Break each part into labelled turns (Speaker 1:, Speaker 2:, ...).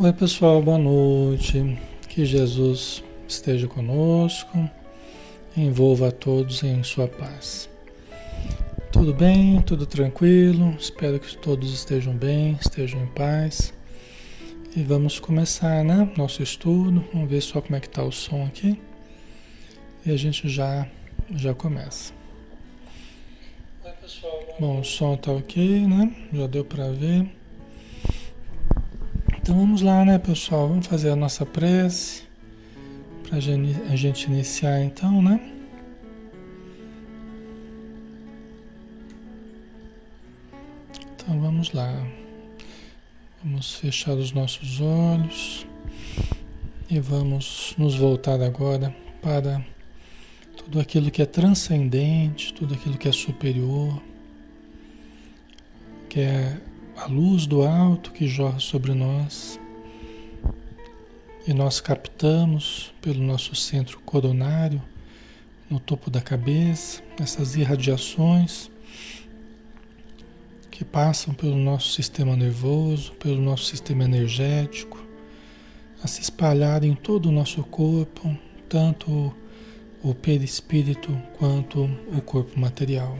Speaker 1: Oi, pessoal, boa noite. Que Jesus esteja conosco, envolva a todos em Sua paz. Tudo bem? Tudo tranquilo? Espero que todos estejam bem, estejam em paz. E vamos começar, né? Nosso estudo. Vamos ver só como é que tá o som aqui. E a gente já já começa. Oi, pessoal. Bom, o som tá ok, né? Já deu para ver. Então vamos lá, né, pessoal? Vamos fazer a nossa prece para a gente iniciar, então, né? Então vamos lá. Vamos fechar os nossos olhos e vamos nos voltar agora para tudo aquilo que é transcendente, tudo aquilo que é superior, que é a luz do alto que jorra sobre nós. E nós captamos pelo nosso centro coronário, no topo da cabeça, essas irradiações que passam pelo nosso sistema nervoso, pelo nosso sistema energético, a se espalhar em todo o nosso corpo, tanto o perispírito quanto o corpo material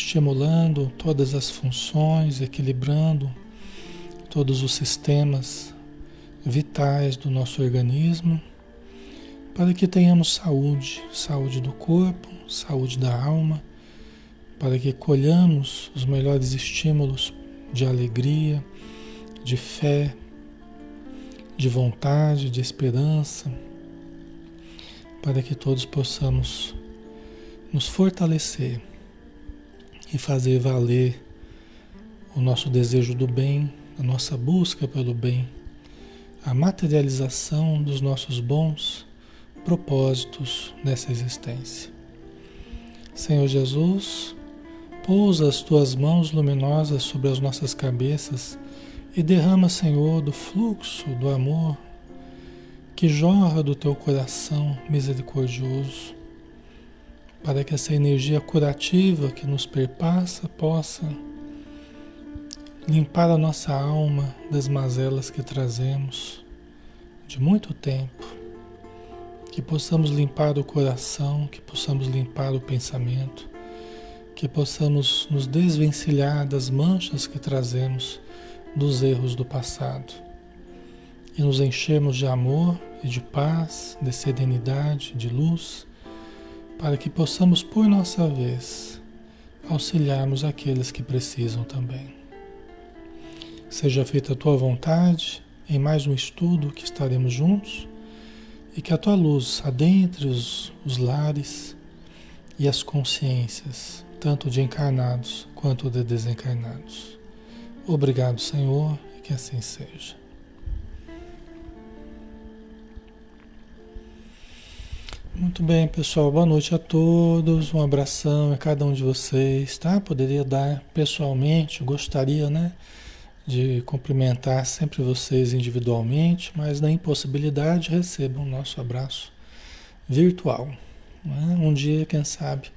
Speaker 1: estimulando todas as funções, equilibrando todos os sistemas vitais do nosso organismo, para que tenhamos saúde, saúde do corpo, saúde da alma, para que colhamos os melhores estímulos de alegria, de fé, de vontade, de esperança, para que todos possamos nos fortalecer e fazer valer o nosso desejo do bem, a nossa busca pelo bem, a materialização dos nossos bons propósitos nessa existência. Senhor Jesus, pousa as tuas mãos luminosas sobre as nossas cabeças e derrama, Senhor, do fluxo do amor que jorra do teu coração misericordioso para que essa energia curativa que nos perpassa possa limpar a nossa alma das mazelas que trazemos de muito tempo, que possamos limpar o coração, que possamos limpar o pensamento, que possamos nos desvencilhar das manchas que trazemos dos erros do passado. E nos enchermos de amor e de paz, de serenidade, de luz para que possamos, por nossa vez, auxiliarmos aqueles que precisam também. Seja feita a tua vontade em mais um estudo que estaremos juntos e que a tua luz adentre os, os lares e as consciências, tanto de encarnados quanto de desencarnados. Obrigado, Senhor, e que assim seja. Muito bem, pessoal. Boa noite a todos. Um abração a cada um de vocês, tá? Poderia dar pessoalmente, gostaria, né, de cumprimentar sempre vocês individualmente, mas na impossibilidade recebam o nosso abraço virtual. Né? Um dia, quem sabe,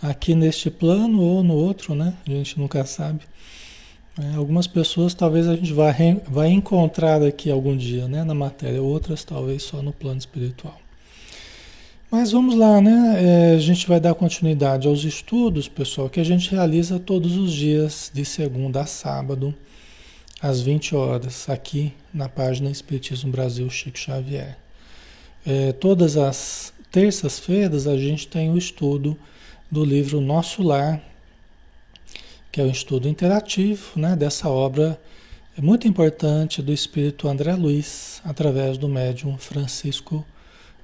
Speaker 1: aqui neste plano ou no outro, né? A gente nunca sabe. É, algumas pessoas talvez a gente vá, vai encontrar aqui algum dia, né, na matéria, outras talvez só no plano espiritual. Mas vamos lá, né? É, a gente vai dar continuidade aos estudos, pessoal, que a gente realiza todos os dias, de segunda a sábado, às 20 horas, aqui na página Espiritismo Brasil Chico Xavier. É, todas as terças-feiras a gente tem o estudo do livro Nosso Lar, que é um estudo interativo né, dessa obra muito importante do espírito André Luiz, através do médium Francisco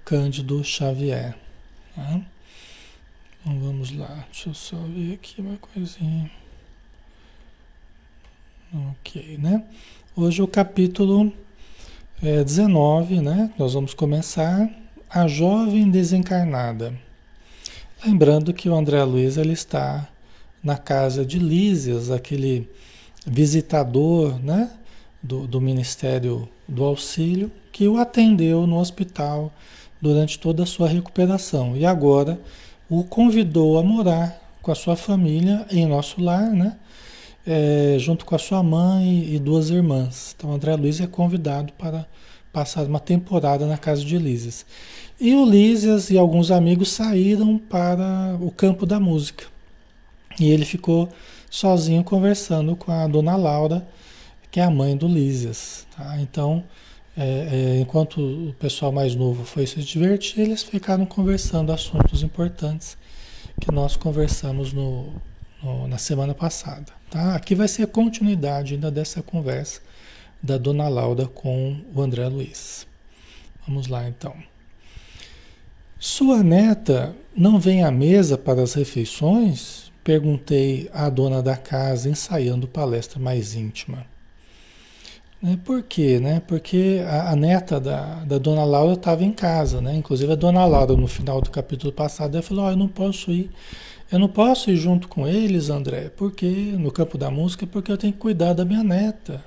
Speaker 1: Cândido Xavier. Tá? Então vamos lá, deixa eu só ver aqui uma coisinha. Ok, né? Hoje o capítulo é, 19, né? Nós vamos começar a jovem desencarnada. Lembrando que o André Luiz ele está na casa de Lísias, aquele visitador, né? Do, do Ministério do Auxílio, que o atendeu no hospital durante toda a sua recuperação. E agora o convidou a morar com a sua família em nosso lar, né? É, junto com a sua mãe e duas irmãs. Então, André Luiz é convidado para passar uma temporada na casa de Lísias. E o Lísias e alguns amigos saíram para o campo da música. E ele ficou sozinho conversando com a dona Laura, que é a mãe do Lísias. Tá? Então, é, é, enquanto o pessoal mais novo foi se divertir, eles ficaram conversando assuntos importantes que nós conversamos no, no, na semana passada. Tá? Aqui vai ser a continuidade ainda dessa conversa da Dona Laura com o André Luiz. Vamos lá então. Sua neta não vem à mesa para as refeições? Perguntei à dona da casa, ensaiando palestra mais íntima. Né? Por quê? Né? Porque a, a neta da, da dona Laura estava em casa, né? Inclusive a dona Laura, no final do capítulo passado, ela falou, oh, eu não posso ir. Eu não posso ir junto com eles, André, porque no campo da música, porque eu tenho que cuidar da minha neta,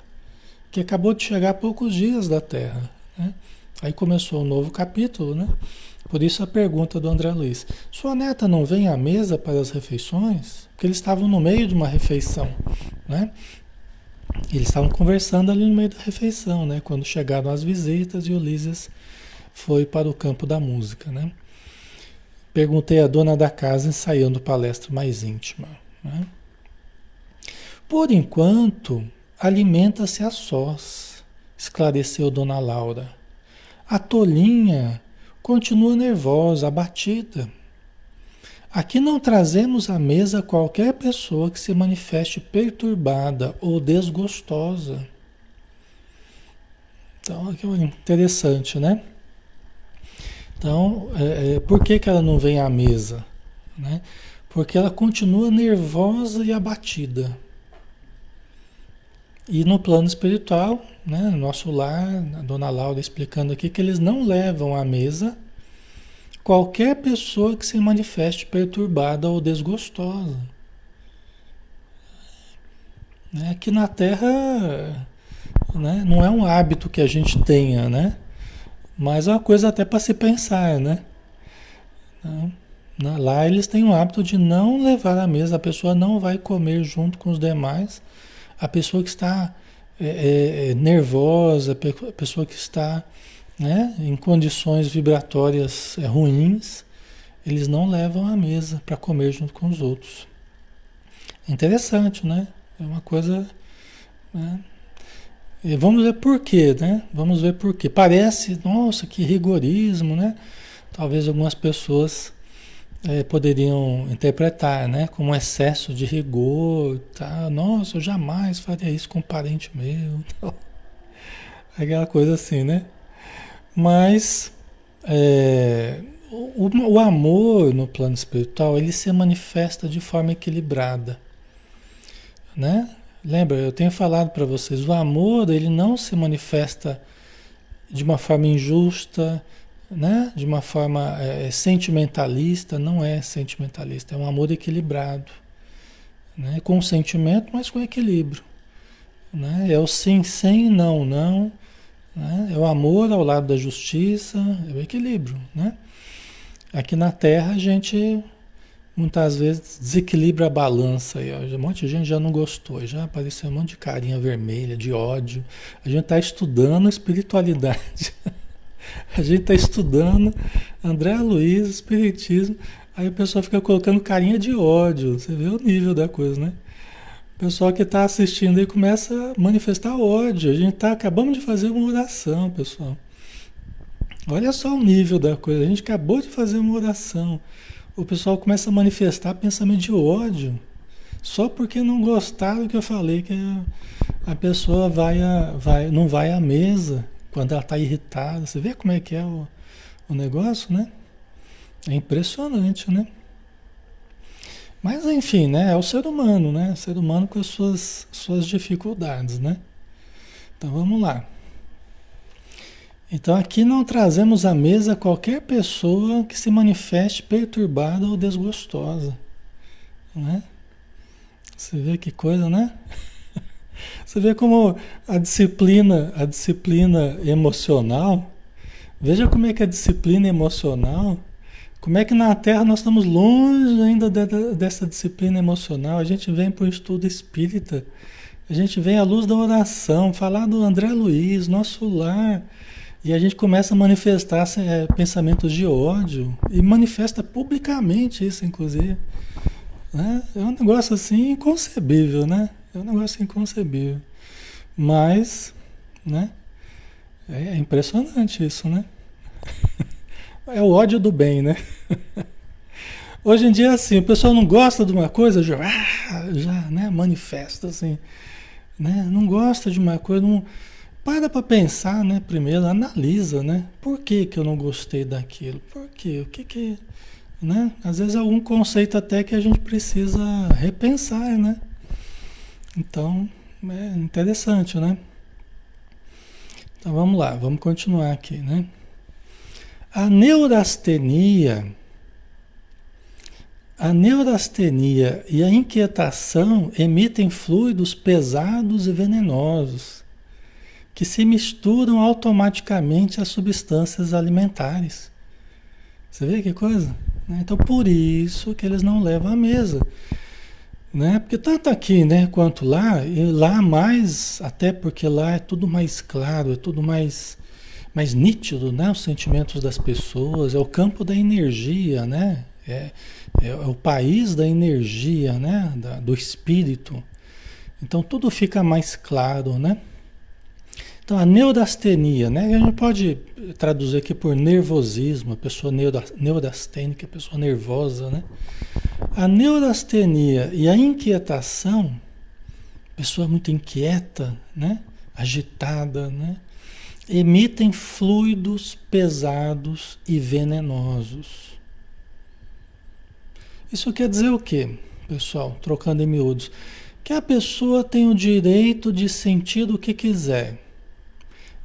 Speaker 1: que acabou de chegar há poucos dias da Terra. Né? Aí começou um novo capítulo, né? Por isso a pergunta do André Luiz. Sua neta não vem à mesa para as refeições? Porque eles estavam no meio de uma refeição, né? Eles estavam conversando ali no meio da refeição, né? Quando chegaram as visitas e Ulisses foi para o campo da música, né? Perguntei à dona da casa ensaiando palestra mais íntima. Né? Por enquanto, alimenta-se a sós, esclareceu Dona Laura. A tolinha continua nervosa, abatida. Aqui não trazemos à mesa qualquer pessoa que se manifeste perturbada ou desgostosa. Então, aqui é interessante, né? Então, é, é, por que, que ela não vem à mesa? Né? Porque ela continua nervosa e abatida. E no plano espiritual, né, no nosso lar, a dona Laura explicando aqui que eles não levam à mesa qualquer pessoa que se manifeste perturbada ou desgostosa. Né? Aqui na Terra né? não é um hábito que a gente tenha, né? mas é uma coisa até para se pensar. Né? Lá eles têm o hábito de não levar à mesa, a pessoa não vai comer junto com os demais, a pessoa que está é, é, é nervosa, a pessoa que está né, em condições vibratórias é, ruins, eles não levam à mesa para comer junto com os outros. Interessante, né? É uma coisa. Né? Vamos ver por quê, né? Vamos ver por quê. Parece, nossa, que rigorismo, né? Talvez algumas pessoas é, poderiam interpretar, né? Como um excesso de rigor, tá? Nossa, eu jamais faria isso com um parente meu. Aquela coisa assim, né? Mas é, o, o, amor no plano espiritual ele se manifesta de forma equilibrada, né? Lembra, eu tenho falado para vocês, o amor ele não se manifesta de uma forma injusta, né? De uma forma é, sentimentalista, não é sentimentalista, é um amor equilibrado, né? Com sentimento, mas com equilíbrio, né? É o sim, sim, não, não né? É o amor ao lado da justiça, é o equilíbrio. Né? Aqui na Terra a gente muitas vezes desequilibra a balança. Aí, ó. Um monte de gente já não gostou, já apareceu um monte de carinha vermelha, de ódio. A gente está estudando espiritualidade. a gente está estudando André Luiz, Espiritismo. Aí a pessoa fica colocando carinha de ódio. Você vê o nível da coisa, né? Pessoal que está assistindo aí começa a manifestar ódio. A gente tá, acabamos de fazer uma oração, pessoal. Olha só o nível da coisa. A gente acabou de fazer uma oração. O pessoal começa a manifestar pensamento de ódio. Só porque não gostaram do que eu falei, que a, pessoa vai, a, vai não vai à mesa quando ela está irritada. Você vê como é que é o, o negócio, né? É impressionante, né? Mas enfim, né? É o ser humano, né? O ser humano com as suas, suas dificuldades, né? Então vamos lá. Então aqui não trazemos à mesa qualquer pessoa que se manifeste perturbada ou desgostosa, né? Você vê que coisa, né? Você vê como a disciplina, a disciplina emocional, veja como é que a disciplina emocional, como é que na Terra nós estamos longe ainda de, de, dessa disciplina emocional. A gente vem para o estudo espírita, a gente vem à luz da oração, falar do André Luiz, nosso lar, e a gente começa a manifestar é, pensamentos de ódio, e manifesta publicamente isso, inclusive. Né? É um negócio assim inconcebível, né? É um negócio inconcebível. Mas, né? É impressionante isso, né? É o ódio do bem, né? Hoje em dia é assim, o pessoal não gosta de uma coisa, já, já né, manifesta assim. Né? Não gosta de uma coisa, não, para para pensar, né? Primeiro, analisa, né? Por que, que eu não gostei daquilo? Por quê? O que que... Né? Às vezes algum conceito até que a gente precisa repensar, né? Então, é interessante, né? Então vamos lá, vamos continuar aqui, né? A neurastenia, a neurastenia e a inquietação emitem fluidos pesados e venenosos que se misturam automaticamente às substâncias alimentares. Você vê que coisa? Então por isso que eles não levam à mesa. Né? Porque tanto aqui né, quanto lá, lá mais, até porque lá é tudo mais claro, é tudo mais, mais nítido, né? Os sentimentos das pessoas, é o campo da energia, né? É, é, é o país da energia, né? Da, do espírito. Então tudo fica mais claro, né? Então, a neurastenia, né? A gente pode traduzir aqui por nervosismo, a pessoa neurastênica, a pessoa nervosa, né? A neurastenia e a inquietação, pessoa muito inquieta, né? Agitada, né? Emitem fluidos pesados e venenosos. Isso quer dizer o quê, pessoal? Trocando em miúdos. Que a pessoa tem o direito de sentir o que quiser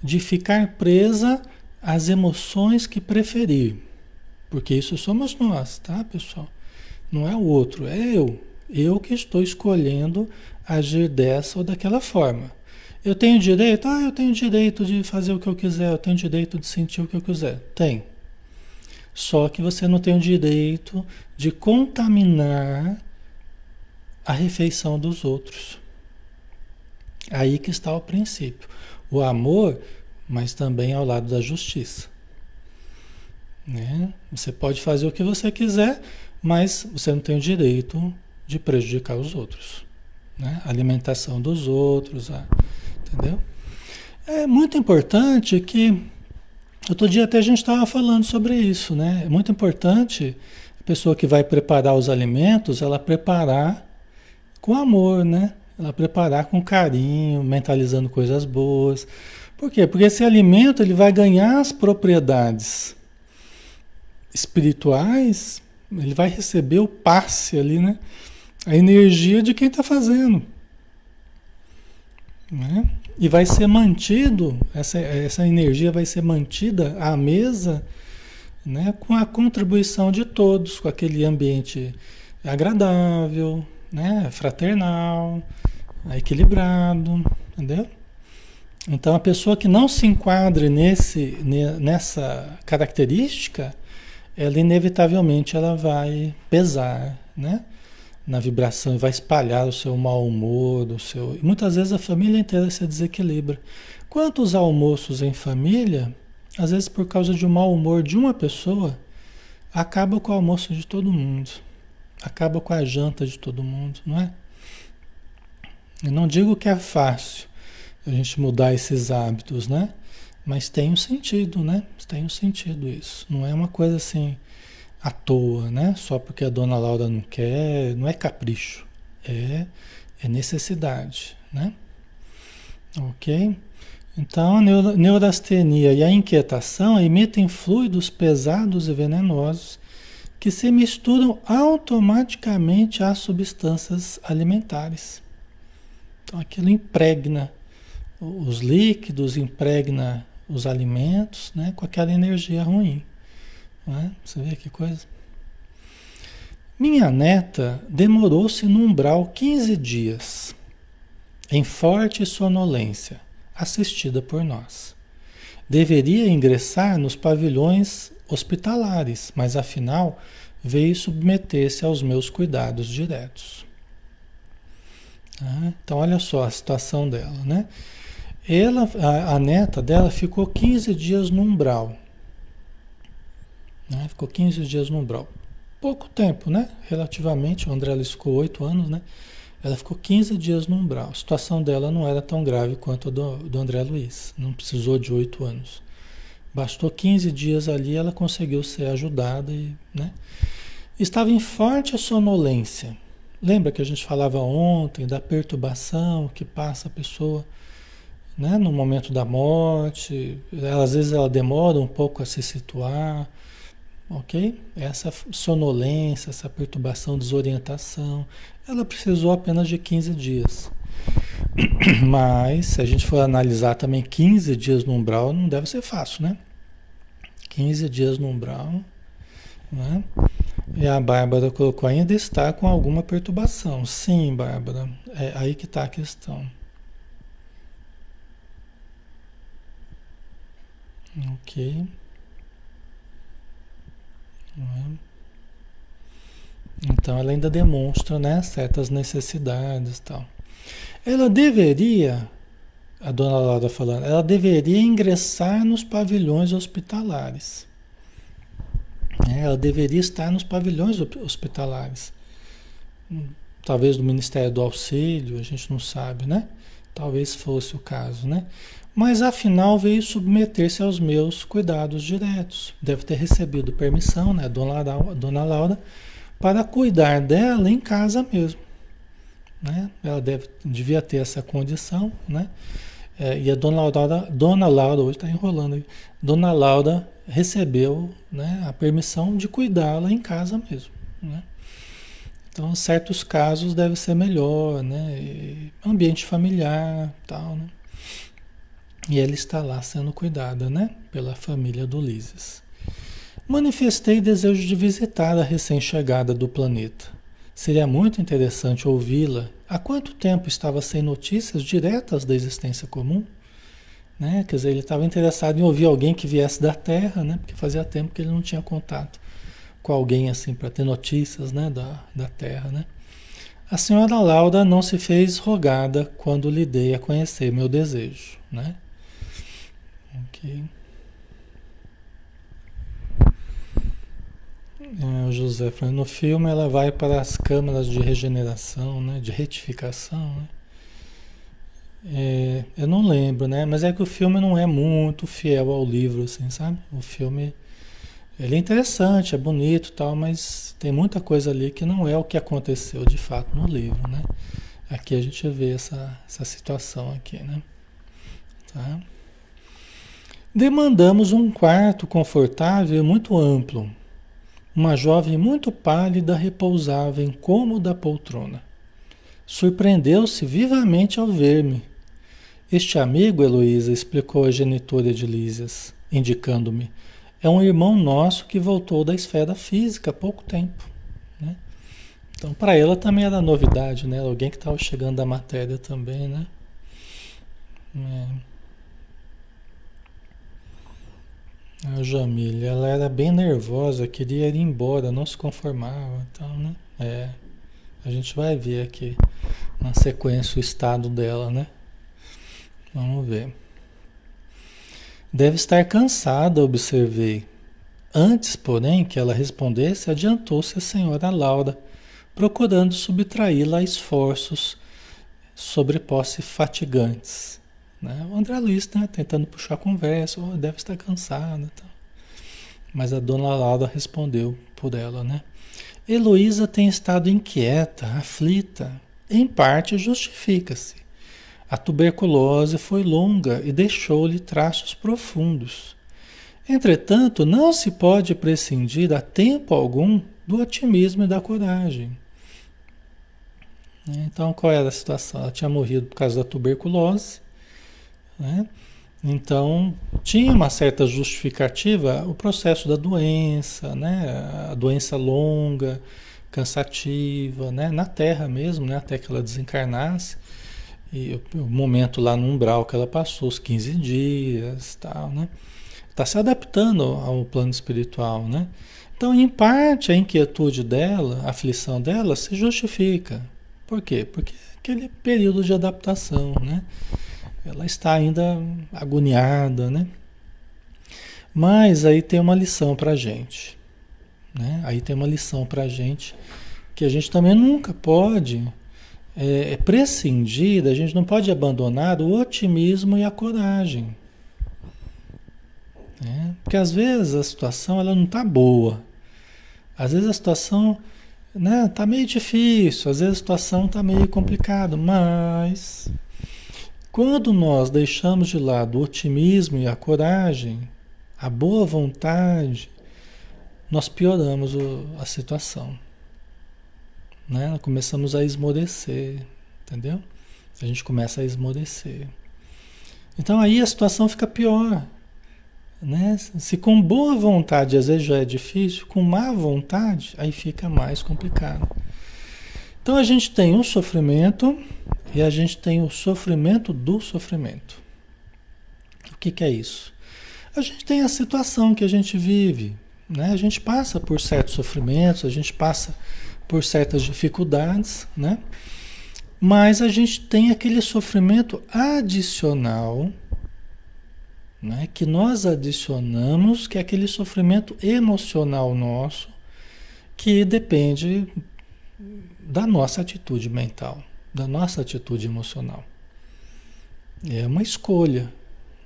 Speaker 1: de ficar presa às emoções que preferir. Porque isso somos nós, tá, pessoal? Não é o outro, é eu. Eu que estou escolhendo agir dessa ou daquela forma. Eu tenho direito? Ah, eu tenho direito de fazer o que eu quiser, eu tenho direito de sentir o que eu quiser. Tem. Só que você não tem o direito de contaminar a refeição dos outros. Aí que está o princípio o amor, mas também ao lado da justiça. Né? Você pode fazer o que você quiser, mas você não tem o direito de prejudicar os outros. Né? A alimentação dos outros, a, entendeu? É muito importante que. Outro dia até a gente estava falando sobre isso, né? É muito importante a pessoa que vai preparar os alimentos, ela preparar com amor, né? Ela preparar com carinho, mentalizando coisas boas. Por quê? Porque esse alimento ele vai ganhar as propriedades espirituais, ele vai receber o passe ali, né? A energia de quem está fazendo. Né? E vai ser mantido, essa, essa energia vai ser mantida à mesa né? com a contribuição de todos, com aquele ambiente agradável, né? fraternal, equilibrado, entendeu? Então a pessoa que não se enquadre nesse, nessa característica, ela inevitavelmente ela vai pesar, né? Na vibração e vai espalhar o seu mau humor, o seu. E muitas vezes a família inteira se desequilibra. Quantos almoços em família, às vezes por causa de um mau humor de uma pessoa, acaba com o almoço de todo mundo, acaba com a janta de todo mundo, não é? Eu não digo que é fácil a gente mudar esses hábitos, né? Mas tem um sentido, né? Tem um sentido isso. Não é uma coisa assim à toa, né? Só porque a dona Laura não quer, não é capricho, é, é necessidade, né? Ok? Então, a neurastenia e a inquietação emitem fluidos pesados e venenosos que se misturam automaticamente às substâncias alimentares. Então, aquilo impregna os líquidos, impregna os alimentos né, com aquela energia ruim. Né? Você vê que coisa? Minha neta demorou-se no umbral 15 dias, em forte sonolência, assistida por nós. Deveria ingressar nos pavilhões hospitalares, mas afinal veio submeter-se aos meus cuidados diretos. Ah, então, olha só a situação dela, né? Ela, a, a, neta dela ficou 15 dias no umbral. Né? Ficou 15 dias no umbral. Pouco tempo, né? Relativamente, o André ficou 8 anos, né? Ela ficou 15 dias no umbral. A situação dela não era tão grave quanto a do, do André Luiz. Não precisou de 8 anos. Bastou 15 dias ali, ela conseguiu ser ajudada e, né? Estava em forte sonolência. Lembra que a gente falava ontem da perturbação que passa a pessoa né? no momento da morte? Ela, às vezes ela demora um pouco a se situar, ok? Essa sonolência, essa perturbação, desorientação, ela precisou apenas de 15 dias. Mas, se a gente for analisar também 15 dias no umbral, não deve ser fácil, né? 15 dias no umbral, né? E a Bárbara colocou, ainda está com alguma perturbação. Sim, Bárbara, é aí que está a questão. Ok. Então ela ainda demonstra né, certas necessidades tal. Ela deveria, a dona Laura falando, ela deveria ingressar nos pavilhões hospitalares. É, ela deveria estar nos pavilhões hospitalares. Talvez do Ministério do Auxílio, a gente não sabe, né? Talvez fosse o caso, né? Mas afinal veio submeter-se aos meus cuidados diretos. Deve ter recebido permissão, né, dona Laura, dona Laura para cuidar dela em casa mesmo. Né? Ela deve, devia ter essa condição, né? É, e a dona Laura, dona Laura hoje está enrolando aí. Dona Laura recebeu né, a permissão de cuidá-la em casa mesmo. Né? Então, em certos casos deve ser melhor, né? Ambiente familiar, tal, né? E ela está lá sendo cuidada, né? Pela família do Ulisses. Manifestei desejo de visitar a recém-chegada do planeta. Seria muito interessante ouvi-la. Há quanto tempo estava sem notícias diretas da existência comum? Né? Quer dizer, ele estava interessado em ouvir alguém que viesse da Terra, né? Porque fazia tempo que ele não tinha contato com alguém assim para ter notícias, né? Da, da Terra, né? A senhora Laura não se fez rogada quando lhe dei a conhecer meu desejo, né? Ok. É, o José falando, no filme ela vai para as câmaras de regeneração, né, de retificação, né? É, eu não lembro, né? Mas é que o filme não é muito fiel ao livro, assim, sabe? O filme ele é interessante, é bonito, tal, mas tem muita coisa ali que não é o que aconteceu de fato no livro, né? Aqui a gente vê essa, essa situação aqui, né? Tá? Demandamos um quarto confortável e muito amplo. Uma jovem muito pálida repousava em cômoda poltrona. Surpreendeu-se vivamente ao ver-me. Este amigo, Heloísa, explicou a genitora de Lísias, indicando-me, é um irmão nosso que voltou da esfera física há pouco tempo. Né? Então, para ela também era novidade, né? Alguém que estava chegando da matéria também, né? É. A Jamília, ela era bem nervosa, queria ir embora, não se conformava, então, né? É, a gente vai ver aqui na sequência o estado dela, né? Vamos ver. Deve estar cansada, observei. Antes, porém, que ela respondesse, adiantou-se a senhora Laura, procurando subtraí-la a esforços sobre posse fatigantes. Né? O André Luiz né, tentando puxar a conversa, oh, deve estar cansada. Tá? Mas a dona Laura respondeu por ela, né? Heloísa tem estado inquieta, aflita. Em parte justifica-se. A tuberculose foi longa e deixou-lhe traços profundos. Entretanto, não se pode prescindir a tempo algum do otimismo e da coragem. Então, qual era a situação? Ela tinha morrido por causa da tuberculose, né? Então, tinha uma certa justificativa o processo da doença, né? A doença longa, cansativa, né? Na Terra mesmo, né? Até que ela desencarnasse. E o momento lá no umbral que ela passou, os 15 dias, tal, né? Está se adaptando ao plano espiritual, né? Então, em parte, a inquietude dela, a aflição dela se justifica. Por quê? Porque é aquele período de adaptação, né? Ela está ainda agoniada, né? Mas aí tem uma lição para a gente, né? Aí tem uma lição para a gente que a gente também nunca pode é, é, prescindir, a gente não pode abandonar o otimismo e a coragem, né? Porque às vezes a situação ela não está boa, às vezes a situação né, tá meio difícil, às vezes a situação está meio complicada, mas quando nós deixamos de lado o otimismo e a coragem, a boa vontade, nós pioramos o, a situação. Né? Começamos a esmorecer, entendeu? A gente começa a esmorecer. Então aí a situação fica pior. Né? Se com boa vontade às vezes já é difícil, com má vontade aí fica mais complicado. Então a gente tem um sofrimento e a gente tem o sofrimento do sofrimento. O que, que é isso? A gente tem a situação que a gente vive, né? A gente passa por certos sofrimentos, a gente passa por certas dificuldades, né? Mas a gente tem aquele sofrimento adicional, né? Que nós adicionamos, que é aquele sofrimento emocional nosso, que depende da nossa atitude mental da nossa atitude emocional. É uma escolha,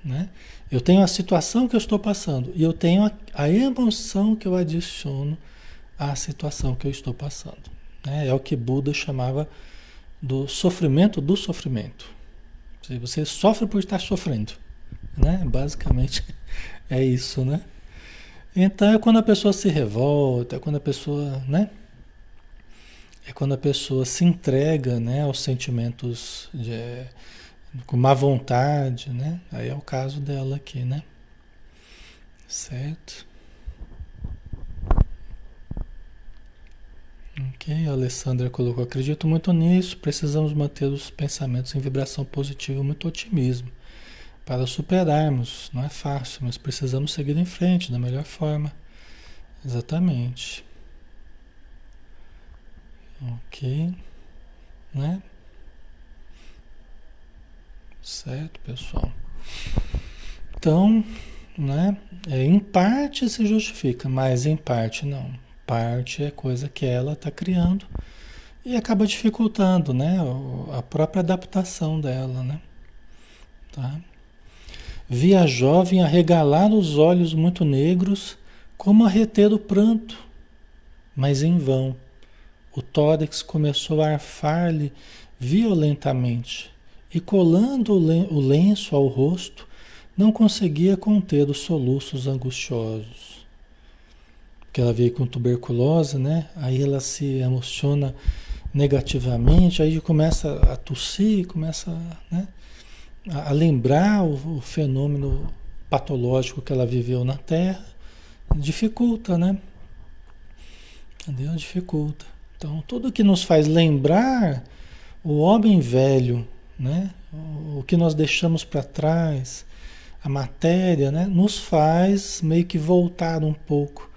Speaker 1: né? Eu tenho a situação que eu estou passando e eu tenho a, a emoção que eu adiciono à situação que eu estou passando. Né? É o que Buda chamava do sofrimento do sofrimento. Você sofre por estar sofrendo, né? Basicamente é isso, né? Então é quando a pessoa se revolta, é quando a pessoa, né? É quando a pessoa se entrega né, aos sentimentos de, com má vontade, né? Aí é o caso dela aqui, né? Certo? Ok, a Alessandra colocou, acredito muito nisso, precisamos manter os pensamentos em vibração positiva, muito otimismo, para superarmos, não é fácil, mas precisamos seguir em frente da melhor forma. Exatamente. Ok, né? Certo, pessoal. Então, né? É, em parte se justifica, mas em parte não. Parte é coisa que ela está criando e acaba dificultando, né? A própria adaptação dela, né? Tá? Vi a jovem arregalar os olhos muito negros, como a reter o pranto, mas em vão o tórax começou a arfar-lhe violentamente e, colando o lenço ao rosto, não conseguia conter os soluços angustiosos. Porque ela veio com tuberculose, né? Aí ela se emociona negativamente, aí começa a tossir, começa né? a lembrar o, o fenômeno patológico que ela viveu na Terra, dificulta, né? Entendeu? Dificulta. Então, tudo que nos faz lembrar o homem velho, né? o que nós deixamos para trás, a matéria, né? nos faz meio que voltar um pouco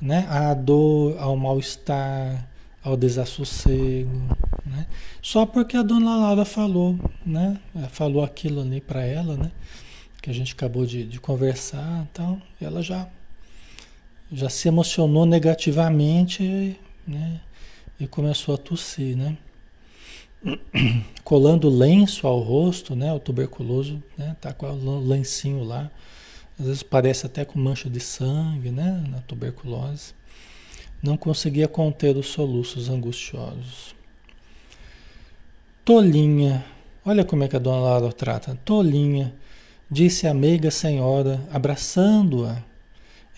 Speaker 1: né? à dor, ao mal-estar, ao desassossego. Né? Só porque a dona Laura falou, né? falou aquilo ali para ela, né? que a gente acabou de, de conversar então, ela já, já se emocionou negativamente, né? E começou a tossir, né? colando lenço ao rosto, né? O tuberculoso, né? Tá com o lencinho lá. Às vezes parece até com mancha de sangue, né? Na tuberculose. Não conseguia conter os soluços angustiosos. Tolinha, olha como é que a dona Laura trata. Tolinha, disse a meiga senhora, abraçando-a.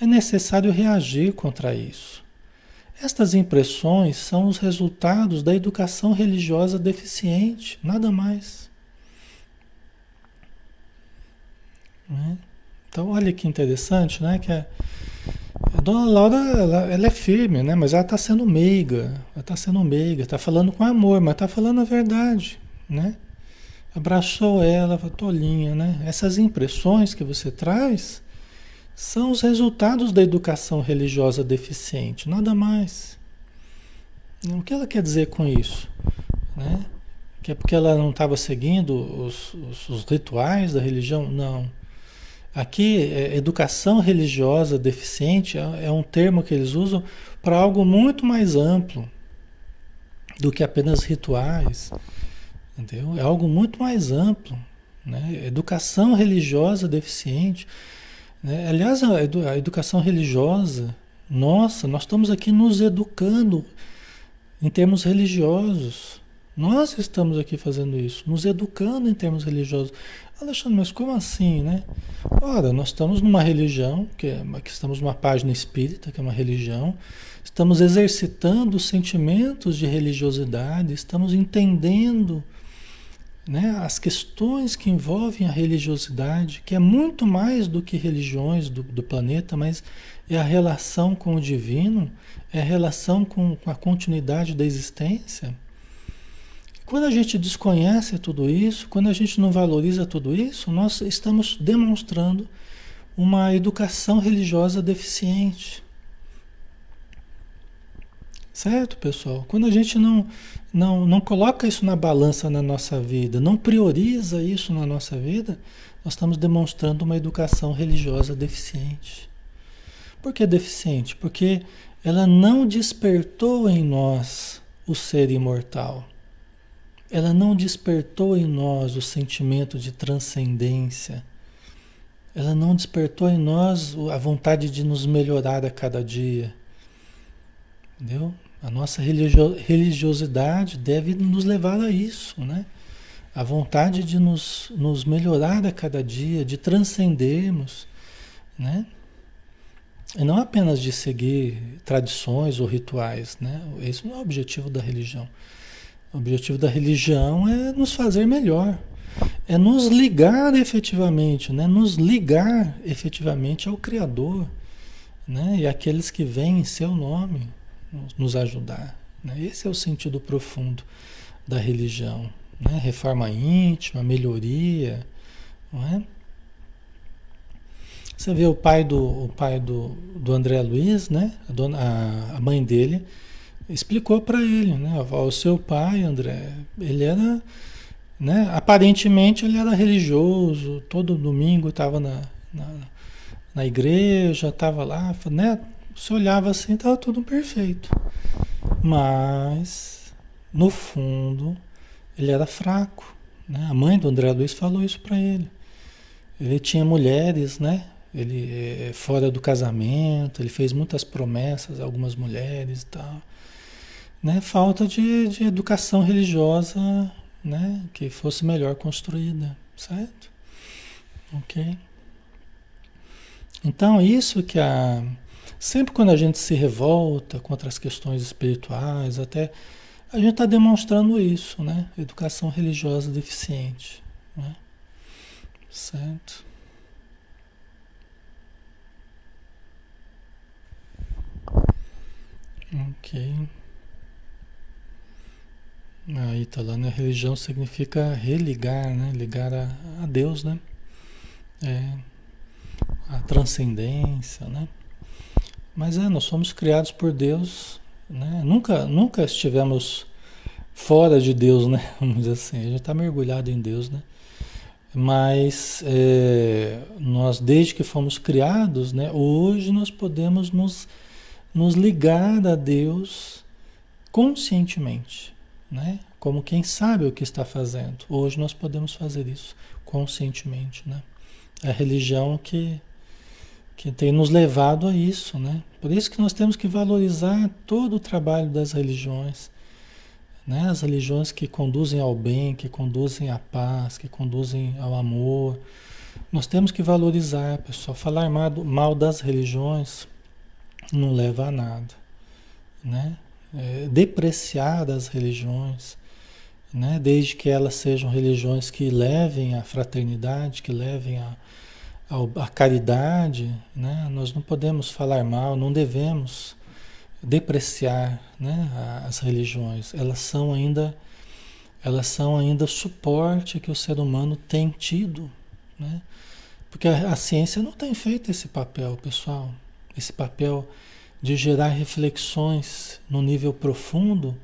Speaker 1: É necessário reagir contra isso. Estas impressões são os resultados da educação religiosa deficiente, nada mais. Né? Então, olha que interessante, né? Que a, a dona Laura, ela, ela, é firme, né? Mas ela está sendo meiga, ela está sendo meiga, está falando com amor, mas está falando a verdade, né? Abraçou ela, tolinha, né? Essas impressões que você traz são os resultados da educação religiosa deficiente, nada mais. O que ela quer dizer com isso? Né? Que é porque ela não estava seguindo os, os, os, rituais da religião? Não. Aqui, é, educação religiosa deficiente é, é um termo que eles usam para algo muito mais amplo do que apenas rituais. Entendeu? É algo muito mais amplo. Né? Educação religiosa deficiente né? Aliás, a, edu a educação religiosa, nossa, nós estamos aqui nos educando em termos religiosos. Nós estamos aqui fazendo isso, nos educando em termos religiosos. Alexandre, mas como assim, né? Ora, nós estamos numa religião, que, é, que estamos numa página espírita, que é uma religião, estamos exercitando sentimentos de religiosidade, estamos entendendo né, as questões que envolvem a religiosidade, que é muito mais do que religiões do, do planeta, mas é a relação com o divino, é a relação com, com a continuidade da existência. Quando a gente desconhece tudo isso, quando a gente não valoriza tudo isso, nós estamos demonstrando uma educação religiosa deficiente. Certo, pessoal? Quando a gente não, não, não coloca isso na balança na nossa vida, não prioriza isso na nossa vida, nós estamos demonstrando uma educação religiosa deficiente. Por que deficiente? Porque ela não despertou em nós o ser imortal. Ela não despertou em nós o sentimento de transcendência. Ela não despertou em nós a vontade de nos melhorar a cada dia. Entendeu? A nossa religiosidade deve nos levar a isso, né? A vontade de nos, nos melhorar a cada dia, de transcendermos, né? E não apenas de seguir tradições ou rituais, né? Esse não é o objetivo da religião. O objetivo da religião é nos fazer melhor, é nos ligar efetivamente, né? Nos ligar efetivamente ao Criador, né? E aqueles que vêm em seu nome, nos ajudar. Né? Esse é o sentido profundo da religião. Né? Reforma íntima, melhoria. Não é? Você vê o pai do, o pai do, do André Luiz, né? a, dona, a, a mãe dele, explicou para ele, né? O seu pai, André, ele era, né? Aparentemente ele era religioso, todo domingo estava na, na, na igreja, estava lá, né? Você olhava assim, estava tudo perfeito. Mas, no fundo, ele era fraco. Né? A mãe do André Luiz falou isso para ele. Ele tinha mulheres, né? Ele é, fora do casamento, ele fez muitas promessas a algumas mulheres e tal. Né? Falta de, de educação religiosa, né? Que fosse melhor construída, certo? Ok. Então, isso que a Sempre quando a gente se revolta contra as questões espirituais, até a gente está demonstrando isso, né? Educação religiosa deficiente, né? Certo? Ok. Aí tá lá, né? Religião significa religar, né? Ligar a, a Deus, né? É, a transcendência, né? Mas é, nós somos criados por Deus, né? Nunca, nunca estivemos fora de Deus, né? Vamos dizer assim, a gente está mergulhado em Deus, né? Mas é, nós, desde que fomos criados, né? Hoje nós podemos nos, nos ligar a Deus conscientemente, né? como quem sabe o que está fazendo. Hoje nós podemos fazer isso conscientemente, né? É a religião que, que tem nos levado a isso, né? Por isso que nós temos que valorizar todo o trabalho das religiões, né? As religiões que conduzem ao bem, que conduzem à paz, que conduzem ao amor. Nós temos que valorizar, pessoal. Falar mal, das religiões não leva a nada, né? É, depreciar as religiões, né? desde que elas sejam religiões que levem à fraternidade, que levem a, a, caridade, né? nós não podemos falar mal, não devemos depreciar né? as religiões. Elas são ainda elas são ainda suporte que o ser humano tem tido, né? Porque a, a ciência não tem feito esse papel, pessoal, esse papel de gerar reflexões no nível profundo,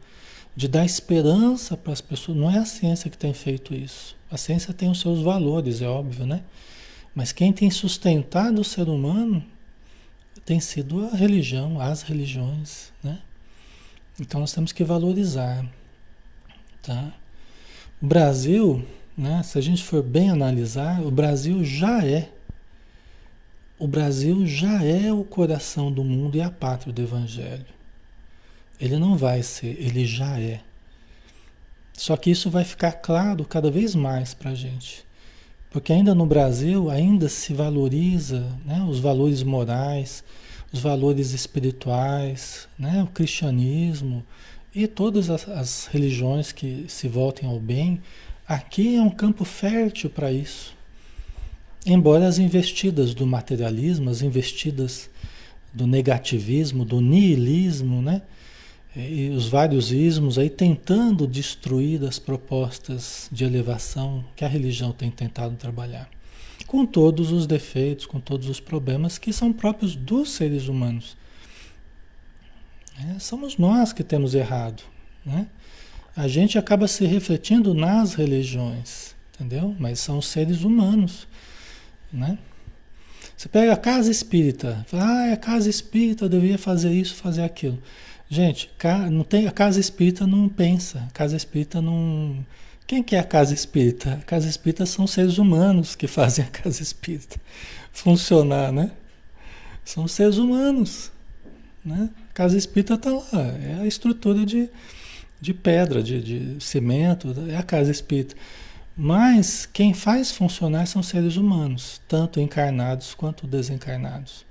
Speaker 1: de dar esperança para as pessoas. Não é a ciência que tem feito isso. A ciência tem os seus valores, é óbvio, né? Mas quem tem sustentado o ser humano tem sido a religião, as religiões, né? Então nós temos que valorizar, tá? O Brasil, né, se a gente for bem analisar, o Brasil já é o Brasil já é o coração do mundo e a pátria do Evangelho. Ele não vai ser, ele já é. Só que isso vai ficar claro cada vez mais para a gente. Porque ainda no Brasil, ainda se valoriza né, os valores morais, os valores espirituais, né, o cristianismo e todas as, as religiões que se voltem ao bem. Aqui é um campo fértil para isso. Embora as investidas do materialismo, as investidas do negativismo, do niilismo, né? E os vários ismos aí tentando destruir as propostas de elevação que a religião tem tentado trabalhar. Com todos os defeitos, com todos os problemas que são próprios dos seres humanos. É, somos nós que temos errado. Né? A gente acaba se refletindo nas religiões, entendeu? Mas são seres humanos né? Você pega a casa espírita, fala, ah, a casa espírita deveria fazer isso, fazer aquilo. Gente, não tem, a casa espírita não pensa, a casa espírita não. Quem que é a casa espírita? A casa espírita são seres humanos que fazem a casa espírita funcionar, né? São seres humanos, né? A casa espírita está lá, é a estrutura de, de pedra, de, de cimento, é a casa espírita. Mas quem faz funcionar são seres humanos, tanto encarnados quanto desencarnados.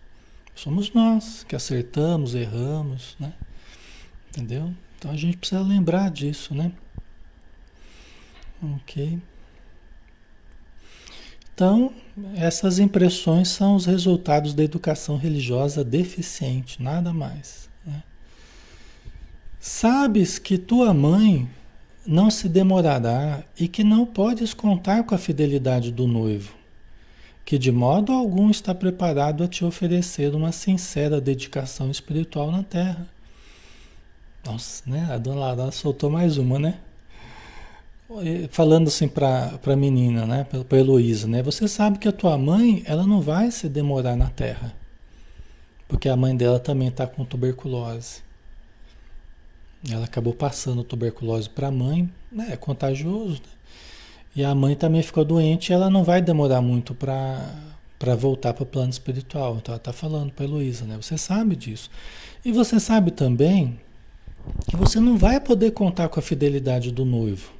Speaker 1: Somos nós que acertamos, erramos, né? Entendeu? Então a gente precisa lembrar disso, né? Ok. Então, essas impressões são os resultados da educação religiosa deficiente, nada mais. Né? Sabes que tua mãe não se demorará e que não podes contar com a fidelidade do noivo, que de modo algum está preparado a te oferecer uma sincera dedicação espiritual na terra. Nossa, né? A dona Lara soltou mais uma, né? Falando assim para a menina, né? Para Heloísa, né? Você sabe que a tua mãe, ela não vai se demorar na terra. Porque a mãe dela também está com tuberculose. Ela acabou passando tuberculose para a mãe, né? é contagioso. Né? E a mãe também ficou doente, ela não vai demorar muito para voltar para o plano espiritual. Então ela está falando para Heloísa, né? Você sabe disso. E você sabe também que você não vai poder contar com a fidelidade do noivo.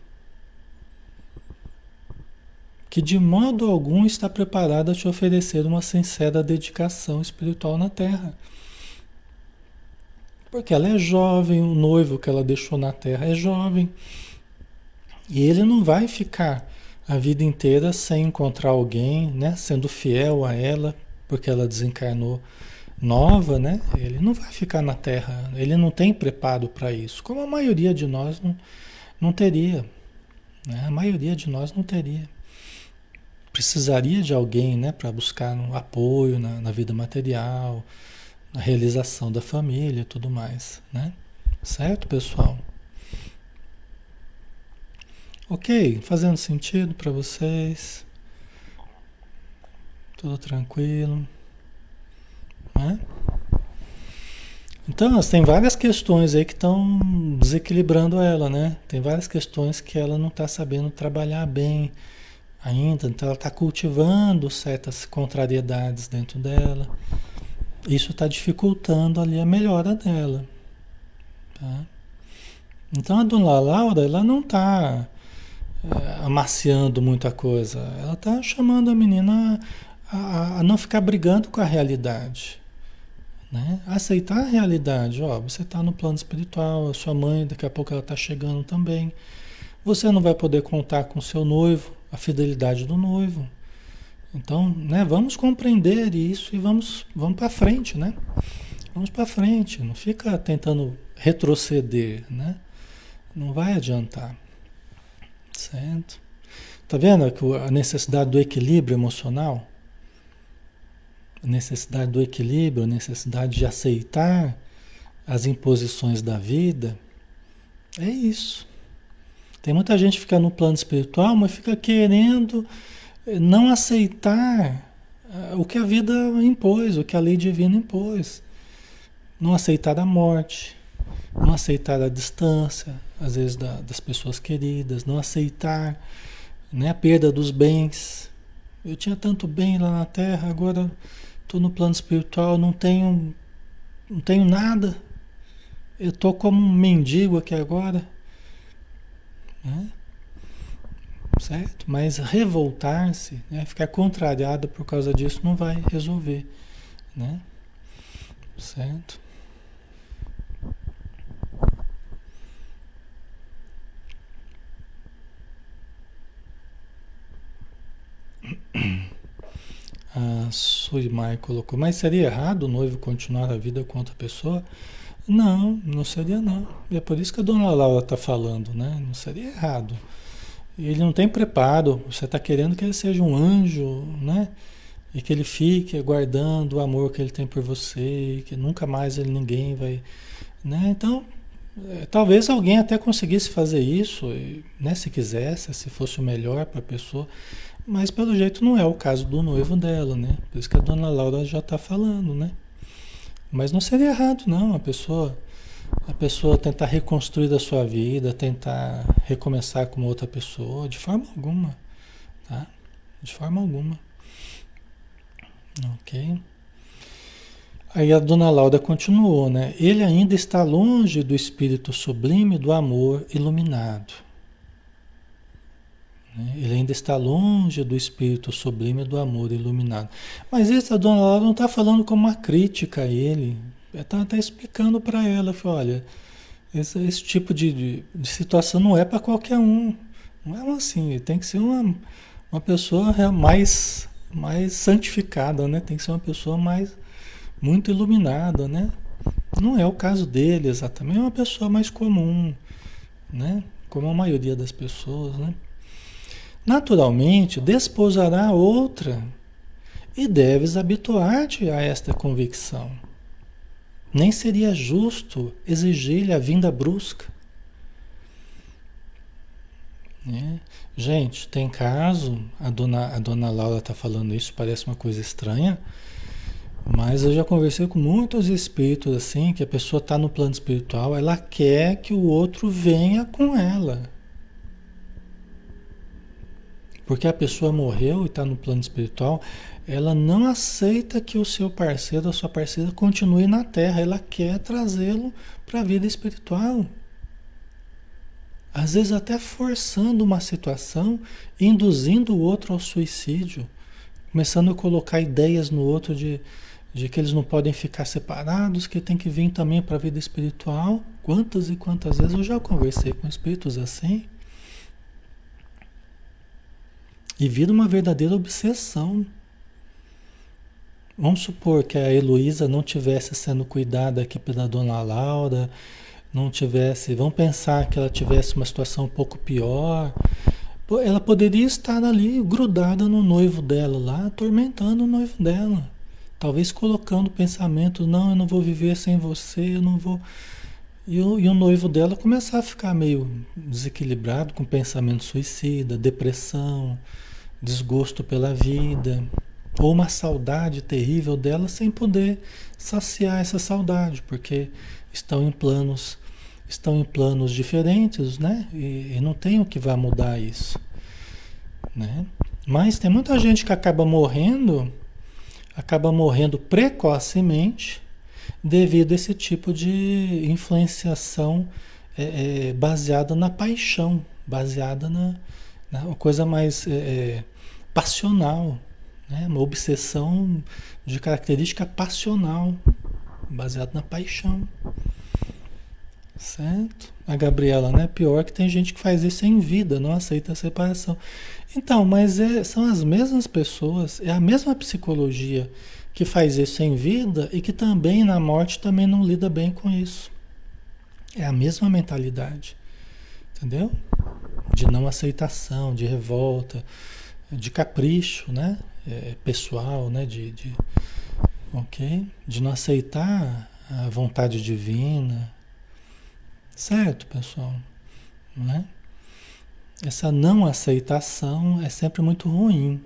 Speaker 1: Que de modo algum está preparado a te oferecer uma sincera dedicação espiritual na terra. Porque ela é jovem, o noivo que ela deixou na terra é jovem. E ele não vai ficar a vida inteira sem encontrar alguém, né, sendo fiel a ela, porque ela desencarnou nova, né? Ele não vai ficar na terra, ele não tem preparo para isso, como a maioria de nós não, não teria. Né? A maioria de nós não teria. Precisaria de alguém, né, para buscar um apoio na, na vida material, a realização da família e tudo mais, né? Certo, pessoal? Ok, fazendo sentido para vocês? Tudo tranquilo, né? Então, tem várias questões aí que estão desequilibrando ela, né? Tem várias questões que ela não está sabendo trabalhar bem ainda, então ela está cultivando certas contrariedades dentro dela. Isso está dificultando ali a melhora dela. Tá? Então a dona Laura, ela não está é, amaciando muita coisa, ela está chamando a menina a, a, a não ficar brigando com a realidade. Né? Aceitar a realidade, ó, você está no plano espiritual, a sua mãe daqui a pouco ela está chegando também. Você não vai poder contar com seu noivo, a fidelidade do noivo. Então, né, vamos compreender isso e vamos, vamos para frente, né? Vamos para frente, não fica tentando retroceder, né? Não vai adiantar. Certo? Tá vendo a necessidade do equilíbrio emocional? A necessidade do equilíbrio, a necessidade de aceitar as imposições da vida, é isso. Tem muita gente que fica no plano espiritual, mas fica querendo não aceitar eh, o que a vida impôs, o que a lei divina impôs. Não aceitar a morte, não aceitar a distância, às vezes, da, das pessoas queridas, não aceitar né, a perda dos bens. Eu tinha tanto bem lá na Terra, agora Estou no plano espiritual, não tenho, não tenho nada. Eu estou como um mendigo aqui agora. Né? Certo? Mas revoltar-se, né? ficar contrariado por causa disso, não vai resolver. Né? Certo? A Suimai colocou, mas seria errado o noivo continuar a vida com outra pessoa? Não, não seria não. E é por isso que a dona Laura está falando, né? Não seria errado. Ele não tem preparo, você está querendo que ele seja um anjo, né? E que ele fique aguardando o amor que ele tem por você, que nunca mais ele ninguém vai. Né? Então, é, talvez alguém até conseguisse fazer isso, né? Se quisesse, se fosse o melhor para a pessoa. Mas pelo jeito não é o caso do noivo dela, né? Por isso que a dona Laura já está falando, né? Mas não seria errado, não, a pessoa, a pessoa tentar reconstruir a sua vida, tentar recomeçar com outra pessoa, de forma alguma, tá? De forma alguma. Ok? Aí a dona Laura continuou, né? Ele ainda está longe do espírito sublime do amor iluminado. Né? Ele ainda está longe do espírito sublime do amor iluminado. Mas isso a dona Laura não está falando como uma crítica a ele. Está tá explicando para ela, olha, esse, esse tipo de, de, de, situação não é para qualquer um. Não é assim, tem que ser uma, uma pessoa mais, mais santificada, né? Tem que ser uma pessoa mais muito iluminada, né? Não é o caso dele exatamente, é uma pessoa mais comum, né? Como a maioria das pessoas, né? Naturalmente desposará outra e deves habituar-te a esta convicção. Nem seria justo exigir-lhe a vinda brusca. Né? Gente, tem caso, a dona, a dona Laura está falando isso, parece uma coisa estranha, mas eu já conversei com muitos espíritos assim, que a pessoa está no plano espiritual, ela quer que o outro venha com ela. Porque a pessoa morreu e está no plano espiritual, ela não aceita que o seu parceiro, a sua parceira, continue na Terra. Ela quer trazê-lo para a vida espiritual. Às vezes até forçando uma situação, induzindo o outro ao suicídio, começando a colocar ideias no outro de, de que eles não podem ficar separados, que tem que vir também para a vida espiritual. Quantas e quantas vezes eu já conversei com espíritos assim? E vira uma verdadeira obsessão. Vamos supor que a Heloísa não tivesse sendo cuidada aqui pela dona Laura, não tivesse, vamos pensar que ela tivesse uma situação um pouco pior. Ela poderia estar ali grudada no noivo dela lá, atormentando o noivo dela. Talvez colocando pensamento, não, eu não vou viver sem você, eu não vou. E o, e o noivo dela começar a ficar meio desequilibrado, com pensamento suicida, depressão, desgosto pela vida, ou uma saudade terrível dela sem poder saciar essa saudade, porque estão em planos estão em planos diferentes, né? E, e não tem o que vai mudar isso, né? Mas tem muita gente que acaba morrendo, acaba morrendo precocemente devido a esse tipo de influenciação é, é, baseada na paixão, baseada na, na coisa mais é, é passional, né? uma obsessão de característica passional, baseada na paixão. Certo? A Gabriela, né? Pior que tem gente que faz isso em vida, não aceita a separação. Então, mas é, são as mesmas pessoas, é a mesma psicologia que faz isso em vida e que também na morte também não lida bem com isso. É a mesma mentalidade. Entendeu? De não aceitação, de revolta, de capricho, né? É, pessoal, né? De, de, ok? De não aceitar a vontade divina. Certo, pessoal? Né? Essa não aceitação é sempre muito ruim,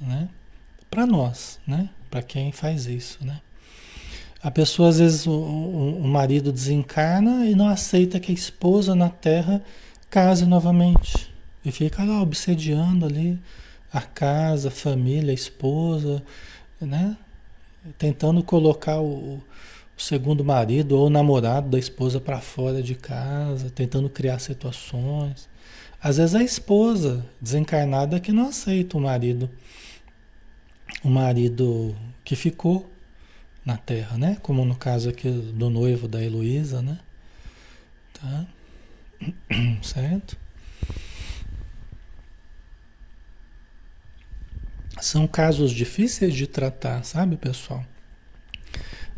Speaker 1: né? Para nós, né? Para quem faz isso, né? A pessoa, às vezes, o, o, o, marido desencarna e não aceita que a esposa na Terra case novamente. E fica lá obsediando ali a casa, a família, a esposa, né? Tentando colocar o, o segundo marido ou o namorado da esposa para fora de casa, tentando criar situações. Às vezes a esposa desencarnada que não aceita o marido, o marido que ficou na Terra, né? Como no caso aqui do noivo da Heloísa, né? Tá? Certo? São casos difíceis de tratar, sabe, pessoal?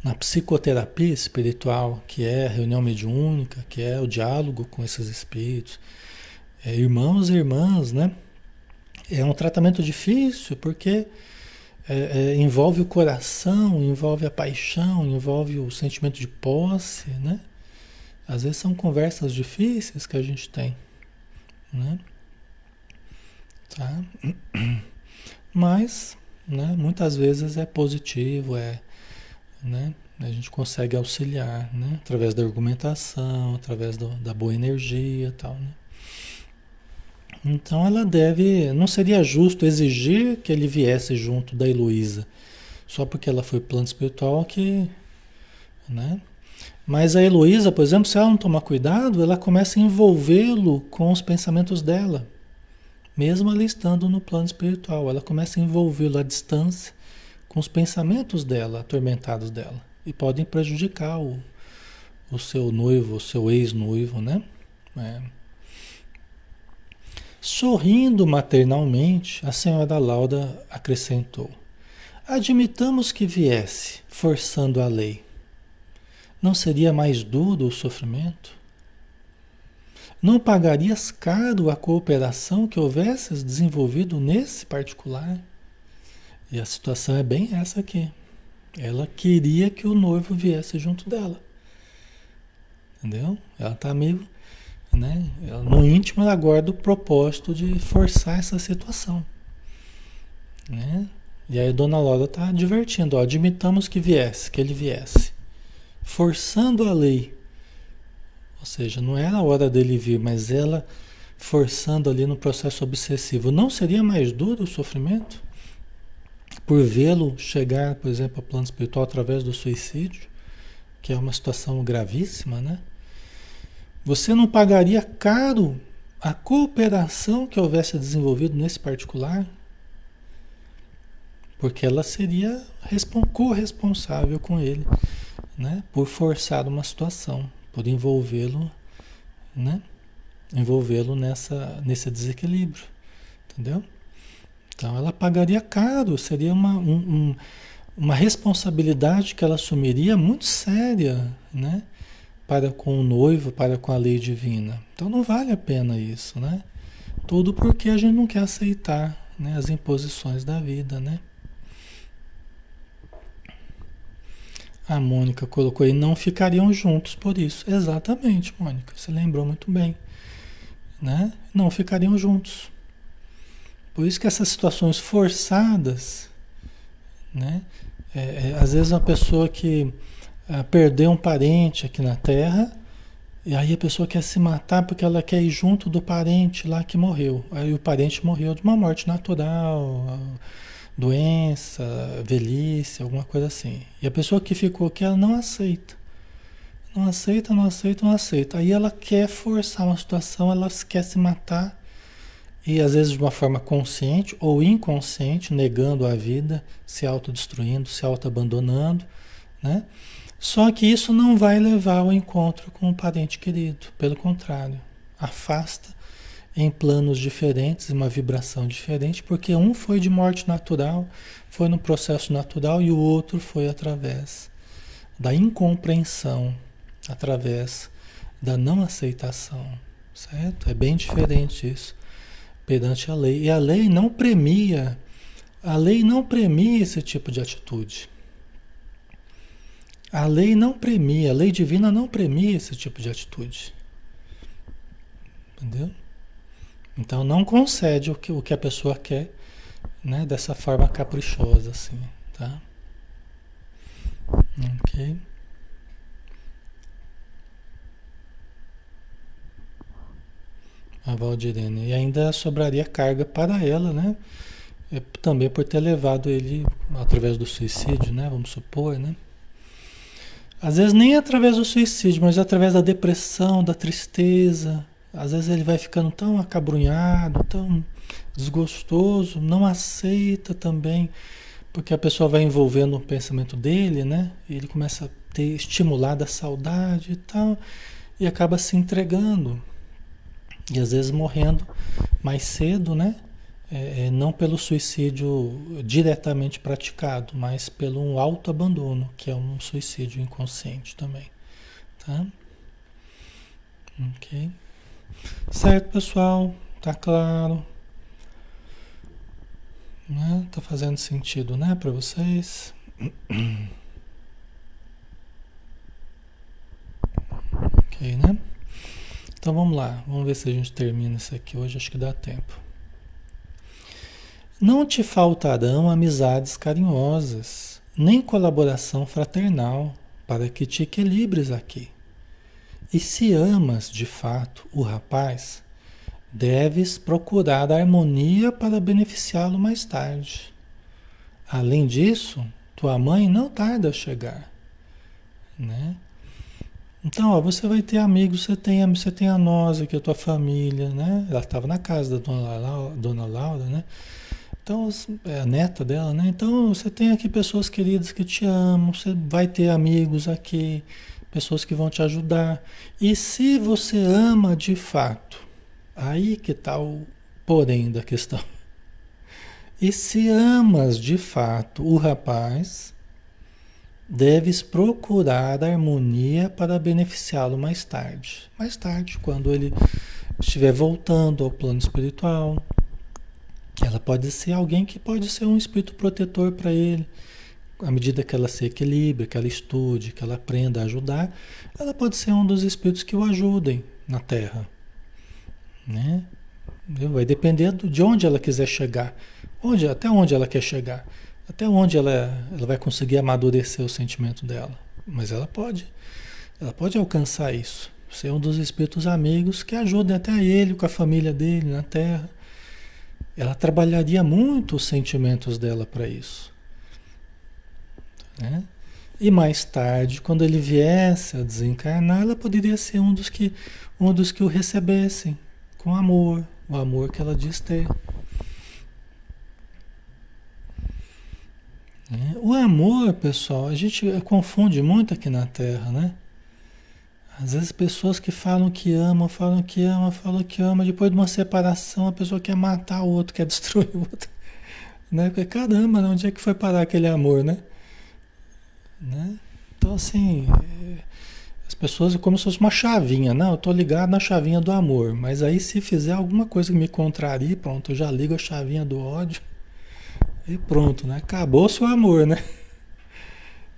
Speaker 1: Na psicoterapia espiritual, que é a reunião mediúnica, que é o diálogo com esses espíritos, é, irmãos e irmãs, né? É um tratamento difícil porque é, é, envolve o coração, envolve a paixão, envolve o sentimento de posse, né? Às vezes são conversas difíceis que a gente tem, né? Tá? Mas, né, muitas vezes é positivo, é, né? A gente consegue auxiliar, né? Através da argumentação, através do, da boa energia tal, né? Então ela deve. Não seria justo exigir que ele viesse junto da Heloísa, só porque ela foi plano espiritual que. Né? Mas a Heloísa, por exemplo, se ela não tomar cuidado, ela começa a envolvê-lo com os pensamentos dela. Mesmo ela estando no plano espiritual, ela começa a envolvê-lo à distância com os pensamentos dela, atormentados dela. E podem prejudicar o, o seu noivo, o seu ex-noivo, né? É. Sorrindo maternalmente, a senhora Lauda acrescentou: Admitamos que viesse, forçando a lei. Não seria mais duro o sofrimento? Não pagarias caro a cooperação que houvesses desenvolvido nesse particular? E a situação é bem essa aqui. Ela queria que o noivo viesse junto dela. Entendeu? Ela está meio né? No íntimo ela guarda o propósito de forçar essa situação. Né? E aí a dona Laura está advertindo, ó, admitamos que viesse, que ele viesse. Forçando a lei. Ou seja, não era a hora dele vir, mas ela forçando ali no processo obsessivo. Não seria mais duro o sofrimento? Por vê-lo chegar, por exemplo, ao plano espiritual através do suicídio, que é uma situação gravíssima, né? Você não pagaria caro a cooperação que houvesse desenvolvido nesse particular? Porque ela seria corresponsável com ele, né? Por forçar uma situação, por envolvê-lo, né? Envolvê-lo nessa, nesse desequilíbrio, entendeu? Então ela pagaria caro, seria uma, um, um, uma responsabilidade que ela assumiria muito séria, né? para com o noivo, para com a lei divina. Então não vale a pena isso, né? Tudo porque a gente não quer aceitar né, as imposições da vida, né? A Mônica colocou aí, não ficariam juntos por isso. Exatamente, Mônica, você lembrou muito bem. Né? Não ficariam juntos. Por isso que essas situações forçadas, Né? É, é, às vezes uma pessoa que é, perdeu um parente aqui na Terra, e aí a pessoa quer se matar porque ela quer ir junto do parente lá que morreu. Aí o parente morreu de uma morte natural, doença, velhice, alguma coisa assim. E a pessoa que ficou aqui, ela não aceita. Não aceita, não aceita, não aceita. Aí ela quer forçar uma situação, ela quer se matar. E às vezes de uma forma consciente ou inconsciente, negando a vida, se autodestruindo, se auto-abandonando, né? Só que isso não vai levar ao encontro com o parente querido. Pelo contrário, afasta em planos diferentes, uma vibração diferente, porque um foi de morte natural, foi no processo natural, e o outro foi através da incompreensão, através da não aceitação, certo? É bem diferente isso perante a lei. E a lei não premia, a lei não premia esse tipo de atitude. A lei não premia, a lei divina não premia esse tipo de atitude. Entendeu? Então não concede o que, o que a pessoa quer, né, dessa forma caprichosa assim, tá? OK? A Valdirene. E ainda sobraria carga para ela, né? É, também por ter levado ele através do suicídio, né? Vamos supor, né? Às vezes nem através do suicídio, mas através da depressão, da tristeza, às vezes ele vai ficando tão acabrunhado, tão desgostoso, não aceita também, porque a pessoa vai envolvendo o pensamento dele, né? Ele começa a ter estimulada a saudade e tal, e acaba se entregando. E às vezes morrendo mais cedo, né? É, é não pelo suicídio diretamente praticado, mas pelo um autoabandono, que é um suicídio inconsciente também. Tá? Ok. Certo, pessoal? Tá claro? Né? Tá fazendo sentido, né, para vocês? ok, né? Então vamos lá, vamos ver se a gente termina isso aqui hoje, acho que dá tempo. Não te faltarão amizades carinhosas, nem colaboração fraternal, para que te equilibres aqui. E se amas de fato o rapaz, deves procurar harmonia para beneficiá-lo mais tarde. Além disso, tua mãe não tarda a chegar, né? Então, ó, você vai ter amigos, você tem, você tem a nós aqui, a tua família, né? Ela estava na casa da dona Laura, dona Laura, né? Então, é a neta dela, né? Então, você tem aqui pessoas queridas que te amam, você vai ter amigos aqui, pessoas que vão te ajudar. E se você ama de fato, aí que está o porém da questão. E se amas de fato o rapaz, deves procurar harmonia para beneficiá-lo mais tarde. Mais tarde, quando ele estiver voltando ao plano espiritual. Ela pode ser alguém que pode ser um espírito protetor para ele à medida que ela se equilibre, que ela estude, que ela aprenda a ajudar, ela pode ser um dos espíritos que o ajudem na Terra. Né? Vai depender de onde ela quiser chegar, onde, até onde ela quer chegar, até onde ela, ela vai conseguir amadurecer o sentimento dela. Mas ela pode, ela pode alcançar isso, ser um dos espíritos amigos que ajudem até ele, com a família dele na Terra. Ela trabalharia muito os sentimentos dela para isso. Né? E mais tarde, quando ele viesse a desencarnar, ela poderia ser um dos que, um dos que o recebessem com amor, o amor que ela diz ter. Né? O amor, pessoal, a gente confunde muito aqui na Terra, né? Às vezes pessoas que falam que amam, falam que amam, falam que amam, depois de uma separação a pessoa quer matar o outro, quer destruir o outro. Né? Porque caramba, né? onde é que foi parar aquele amor, né? Né? Então, assim, as pessoas é como se fosse uma chavinha. Não, eu estou ligado na chavinha do amor. Mas aí, se fizer alguma coisa que me contrarie, pronto, eu já ligo a chavinha do ódio. E pronto, né? Acabou-se o amor, né?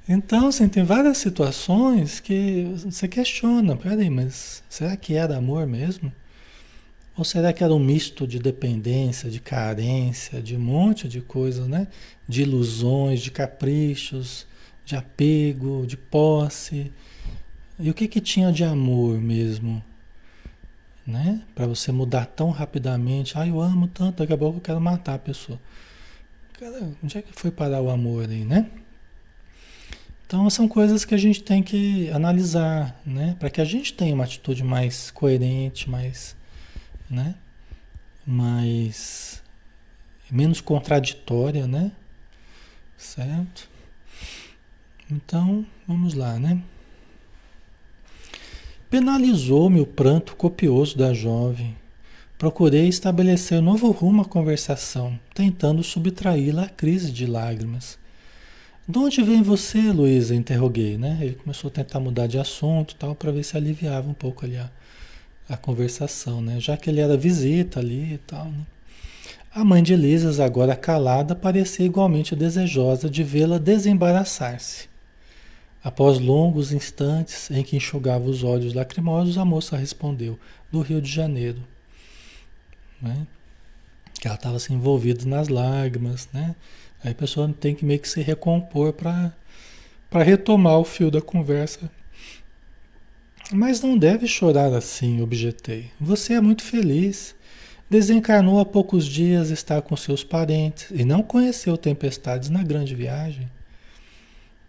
Speaker 1: Então, assim, tem várias situações que você questiona. Peraí, mas será que era amor mesmo? Ou será que era um misto de dependência, de carência, de um monte de coisas, né? De ilusões, de caprichos, de apego, de posse. E o que que tinha de amor mesmo? Né? Para você mudar tão rapidamente. Ah, eu amo tanto, daqui a pouco eu quero matar a pessoa. Cara, onde é que foi parar o amor aí, né? Então são coisas que a gente tem que analisar, né? Para que a gente tenha uma atitude mais coerente, mais, né? Mais menos contraditória, né? Certo? Então, vamos lá, né? Penalizou-me o pranto copioso da jovem. Procurei estabelecer novo rumo à conversação, tentando subtraí-la à crise de lágrimas. De onde vem você, Luísa? Interroguei, né? Ele começou a tentar mudar de assunto tal, para ver se aliviava um pouco ali a, a, conversação, né? Já que ele era visita ali e tal, né? A mãe de Elisas, agora calada, parecia igualmente desejosa de vê-la desembaraçar-se. Após longos instantes em que enxugava os olhos lacrimosos, a moça respondeu: Do Rio de Janeiro. Né? Que ela estava se envolvida nas lágrimas, né? Aí a pessoa tem que meio que se recompor para retomar o fio da conversa. Mas não deve chorar assim, objetei. Você é muito feliz. Desencarnou há poucos dias, está com seus parentes e não conheceu tempestades na grande viagem.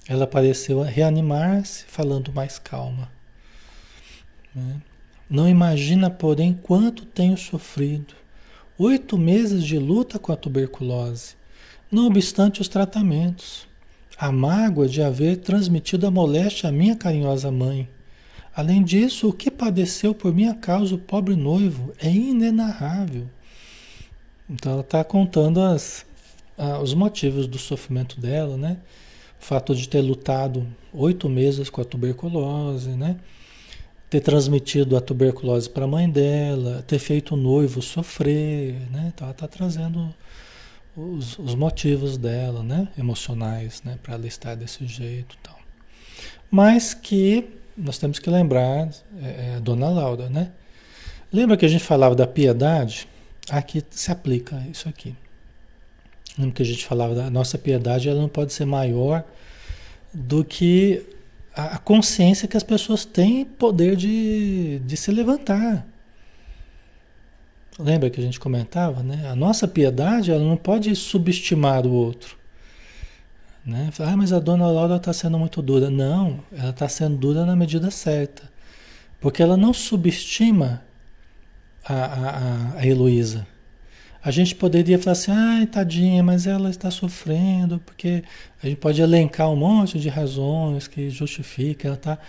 Speaker 1: Ela pareceu reanimar-se, falando mais calma. Né? Não imagina, porém, quanto tenho sofrido. Oito meses de luta com a tuberculose. Não obstante os tratamentos, a mágoa de haver transmitido a moléstia à minha carinhosa mãe. Além disso, o que padeceu por minha causa o pobre noivo é inenarrável. Então ela está contando as, os motivos do sofrimento dela, né? O fato de ter lutado oito meses com a tuberculose, né? Ter transmitido a tuberculose para a mãe dela, ter feito o noivo sofrer, né? Então ela está trazendo os, os motivos dela, né? Emocionais, né? Para ela estar desse jeito tal. Mas que nós temos que lembrar, é, é, Dona Laura, né? Lembra que a gente falava da piedade? Aqui se aplica isso aqui. Lembra que a gente falava da nossa piedade, ela não pode ser maior do que a consciência que as pessoas têm poder de, de se levantar. Lembra que a gente comentava, né? A nossa piedade, ela não pode subestimar o outro. Né? Ah, mas a dona Laura está sendo muito dura. Não, ela está sendo dura na medida certa. Porque ela não subestima a, a, a Heloísa. A gente poderia falar assim, ai, tadinha, mas ela está sofrendo, porque a gente pode elencar um monte de razões que justifica, ela está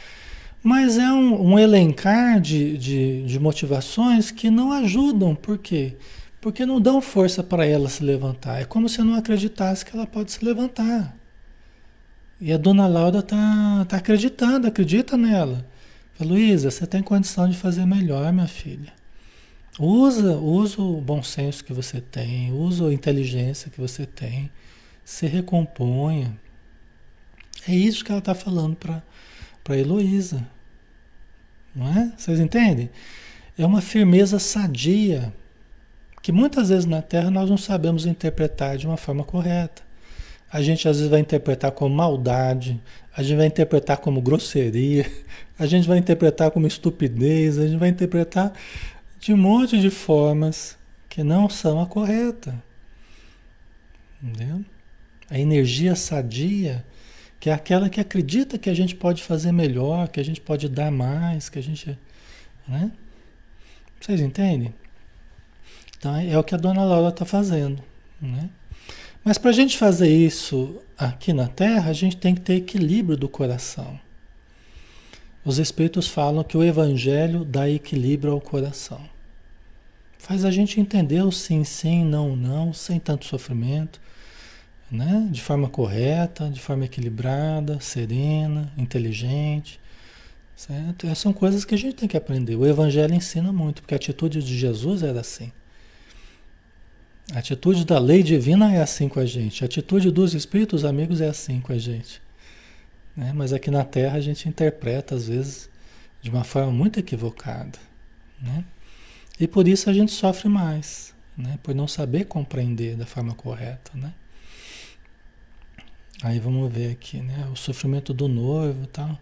Speaker 1: mas é um, um elencar de, de, de, motivações que não ajudam. Por quê? Porque não dão força para ela se levantar. É como se eu não acreditasse que ela pode se levantar. E a dona Laura está tá acreditando, acredita nela. Luísa, você tem condição de fazer melhor, minha filha. Usa, usa o bom senso que você tem, usa a inteligência que você tem, se recomponha. É isso que ela está falando para Heloísa. Não é? Vocês entendem? É uma firmeza sadia que muitas vezes na Terra nós não sabemos interpretar de uma forma correta. A gente às vezes vai interpretar como maldade, a gente vai interpretar como grosseria, a gente vai interpretar como estupidez, a gente vai interpretar de um monte de formas que não são a correta. Entendeu? A energia sadia que é aquela que acredita que a gente pode fazer melhor, que a gente pode dar mais, que a gente. Né? Vocês entendem? Então é o que a dona Laura está fazendo. Né? Mas para a gente fazer isso aqui na Terra, a gente tem que ter equilíbrio do coração. Os Espíritos falam que o Evangelho dá equilíbrio ao coração. Faz a gente entender o sim, sim, não, não, sem tanto sofrimento né? de forma correta, de forma equilibrada, serena, inteligente. Certo? Essas são coisas que a gente tem que aprender. O Evangelho ensina muito, porque a atitude de Jesus era assim. A atitude da lei divina é assim com a gente. A atitude dos espíritos amigos é assim com a gente. Né? Mas aqui na Terra a gente interpreta, às vezes, de uma forma muito equivocada. Né? E por isso a gente sofre mais, né? Por não saber compreender da forma correta, né? Aí vamos ver aqui, né? O sofrimento do noivo e tal.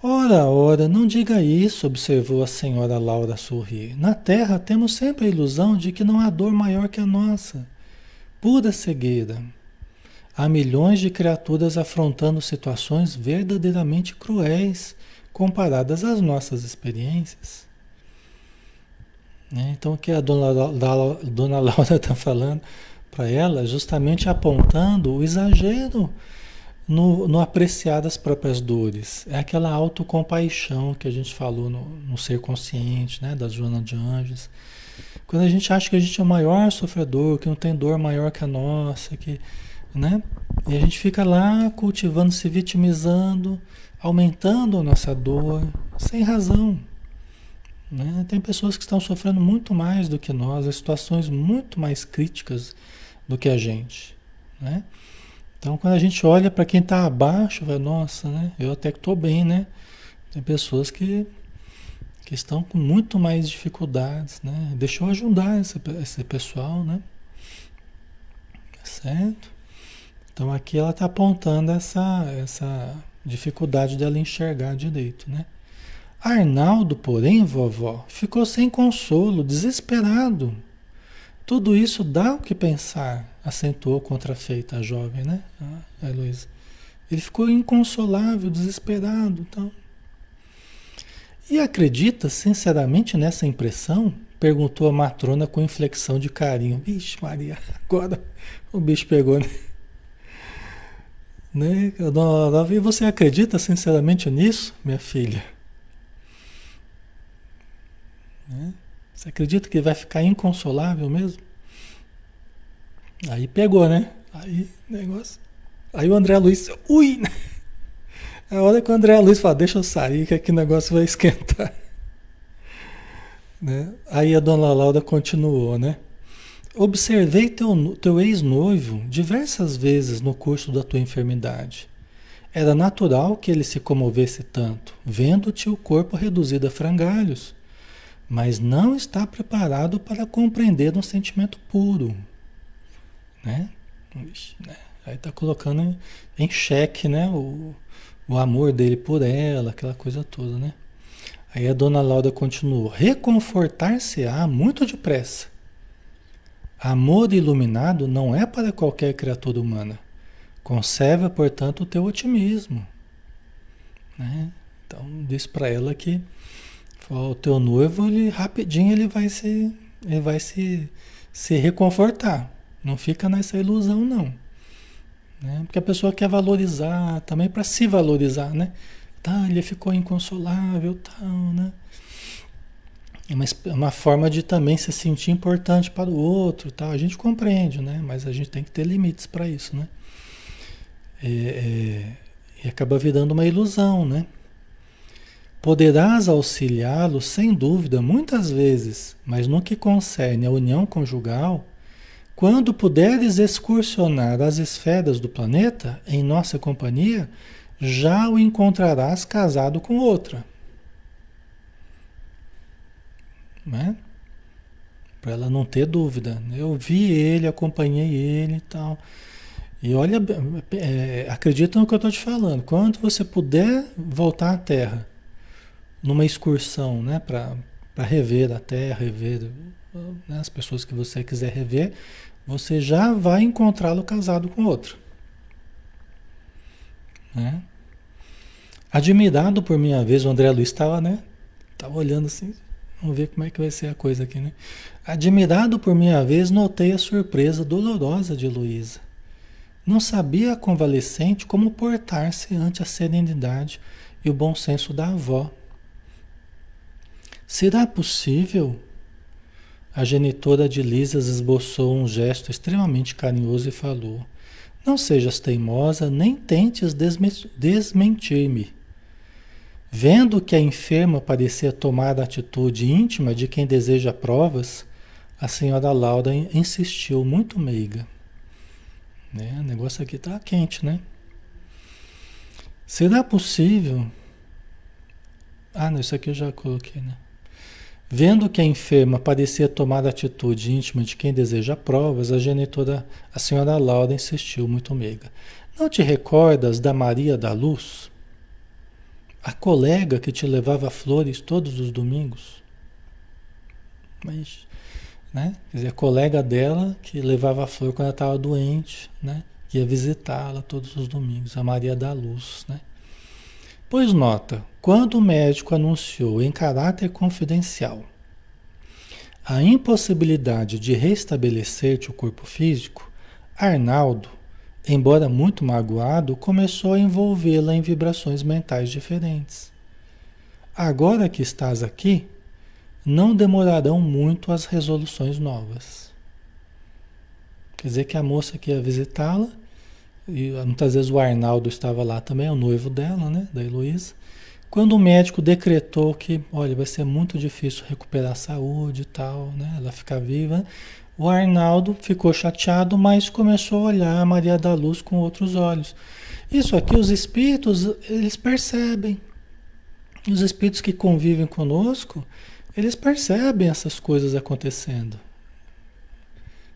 Speaker 1: Ora, ora, não diga isso, observou a senhora Laura sorrir. Na Terra temos sempre a ilusão de que não há dor maior que a nossa. Pura cegueira. Há milhões de criaturas afrontando situações verdadeiramente cruéis comparadas às nossas experiências. Né? Então, o que a dona, dona Laura está falando para ela, justamente apontando o exagero no, no, apreciar das próprias dores. É aquela autocompaixão que a gente falou no, no ser consciente, né, da Joana de Anjos. Quando a gente acha que a gente é o maior sofredor, que não tem dor maior que a nossa, que, né? E a gente fica lá cultivando, se vitimizando, aumentando a nossa dor, sem razão. Né? Tem pessoas que estão sofrendo muito mais do que nós, em situações muito mais críticas do que a gente. Né? Então, quando a gente olha para quem está abaixo, vai, nossa, né? eu até que estou bem, né? Tem pessoas que, que estão com muito mais dificuldades, né? Deixa eu ajudar esse, esse pessoal, né? Certo? Então, aqui ela está apontando essa, essa dificuldade dela enxergar direito, né? Arnaldo, porém, vovó, ficou sem consolo, desesperado. Tudo isso dá o que pensar, acentuou contrafeita a jovem, né? A Heloísa. Ele ficou inconsolável, desesperado. Então. E acredita sinceramente nessa impressão? Perguntou a matrona com inflexão de carinho. Vixe, Maria, agora o bicho pegou, né? né? Dona você acredita sinceramente nisso, minha filha? Né? Você acredita que vai ficar inconsolável mesmo? Aí pegou, né? Aí, negócio. Aí o André Luiz, ui! A hora que o André Luiz fala, deixa eu sair, que aqui o negócio vai esquentar. Né? Aí a dona Laura continuou, né? Observei teu, teu ex-noivo diversas vezes no curso da tua enfermidade. Era natural que ele se comovesse tanto, vendo-te o corpo reduzido a frangalhos mas não está preparado para compreender um sentimento puro, né? né? Aí está colocando em xeque, né? O, o amor dele por ela, aquela coisa toda, né? Aí a dona Laura continuou: reconfortar-se-á muito depressa. Amor iluminado não é para qualquer criatura humana. Conserva, portanto, o teu otimismo. Né? Então, diz para ela que o teu noivo, ele rapidinho ele vai se, ele vai se, se reconfortar. Não fica nessa ilusão, não. Né? Porque a pessoa quer valorizar também para se valorizar, né? Tá, ele ficou inconsolável, tal, né? É uma, é uma forma de também se sentir importante para o outro, tal. A gente compreende, né? Mas a gente tem que ter limites para isso, né? É, é, e acaba virando uma ilusão, né? Poderás auxiliá-lo, sem dúvida, muitas vezes, mas no que concerne a união conjugal, quando puderes excursionar as esferas do planeta em nossa companhia, já o encontrarás casado com outra. Né? Para ela não ter dúvida. Eu vi ele, acompanhei ele e tal. E olha, é, acredita no que eu estou te falando. Quando você puder voltar à Terra, numa excursão, né, para rever a Terra, rever né, as pessoas que você quiser rever, você já vai encontrá-lo casado com outro. Né? Admirado por minha vez, o André Luiz estava, né? Estava olhando assim, vamos ver como é que vai ser a coisa aqui, né? Admirado por minha vez, notei a surpresa dolorosa de Luísa. Não sabia a convalescente como portar-se ante a serenidade e o bom senso da avó. Será possível? A genitora de Lisas esboçou um gesto extremamente carinhoso e falou: Não sejas teimosa, nem tentes desmentir-me. Vendo que a enferma parecia tomar a atitude íntima de quem deseja provas, a senhora Laura insistiu, muito meiga. Né? O negócio aqui está quente, né? Será possível? Ah, não, isso aqui eu já coloquei, né? Vendo que a enferma parecia tomar a atitude íntima de quem deseja provas, a genitora, a senhora Laura, insistiu muito meiga. Não te recordas da Maria da Luz? A colega que te levava flores todos os domingos? Mas, né? Quer dizer, a colega dela que levava flor quando ela estava doente, né? Ia visitá-la todos os domingos, a Maria da Luz, né? Pois nota, quando o médico anunciou em caráter confidencial a impossibilidade de restabelecer-te o corpo físico, Arnaldo, embora muito magoado, começou a envolvê-la em vibrações mentais diferentes. Agora que estás aqui, não demorarão muito as resoluções novas. Quer dizer que a moça que ia visitá-la e muitas vezes o Arnaldo estava lá também, o noivo dela, né, da Heloísa. Quando o médico decretou que, olha, vai ser muito difícil recuperar a saúde e tal, né, ela ficar viva, o Arnaldo ficou chateado, mas começou a olhar a Maria da Luz com outros olhos. Isso aqui, os espíritos, eles percebem. Os espíritos que convivem conosco, eles percebem essas coisas acontecendo.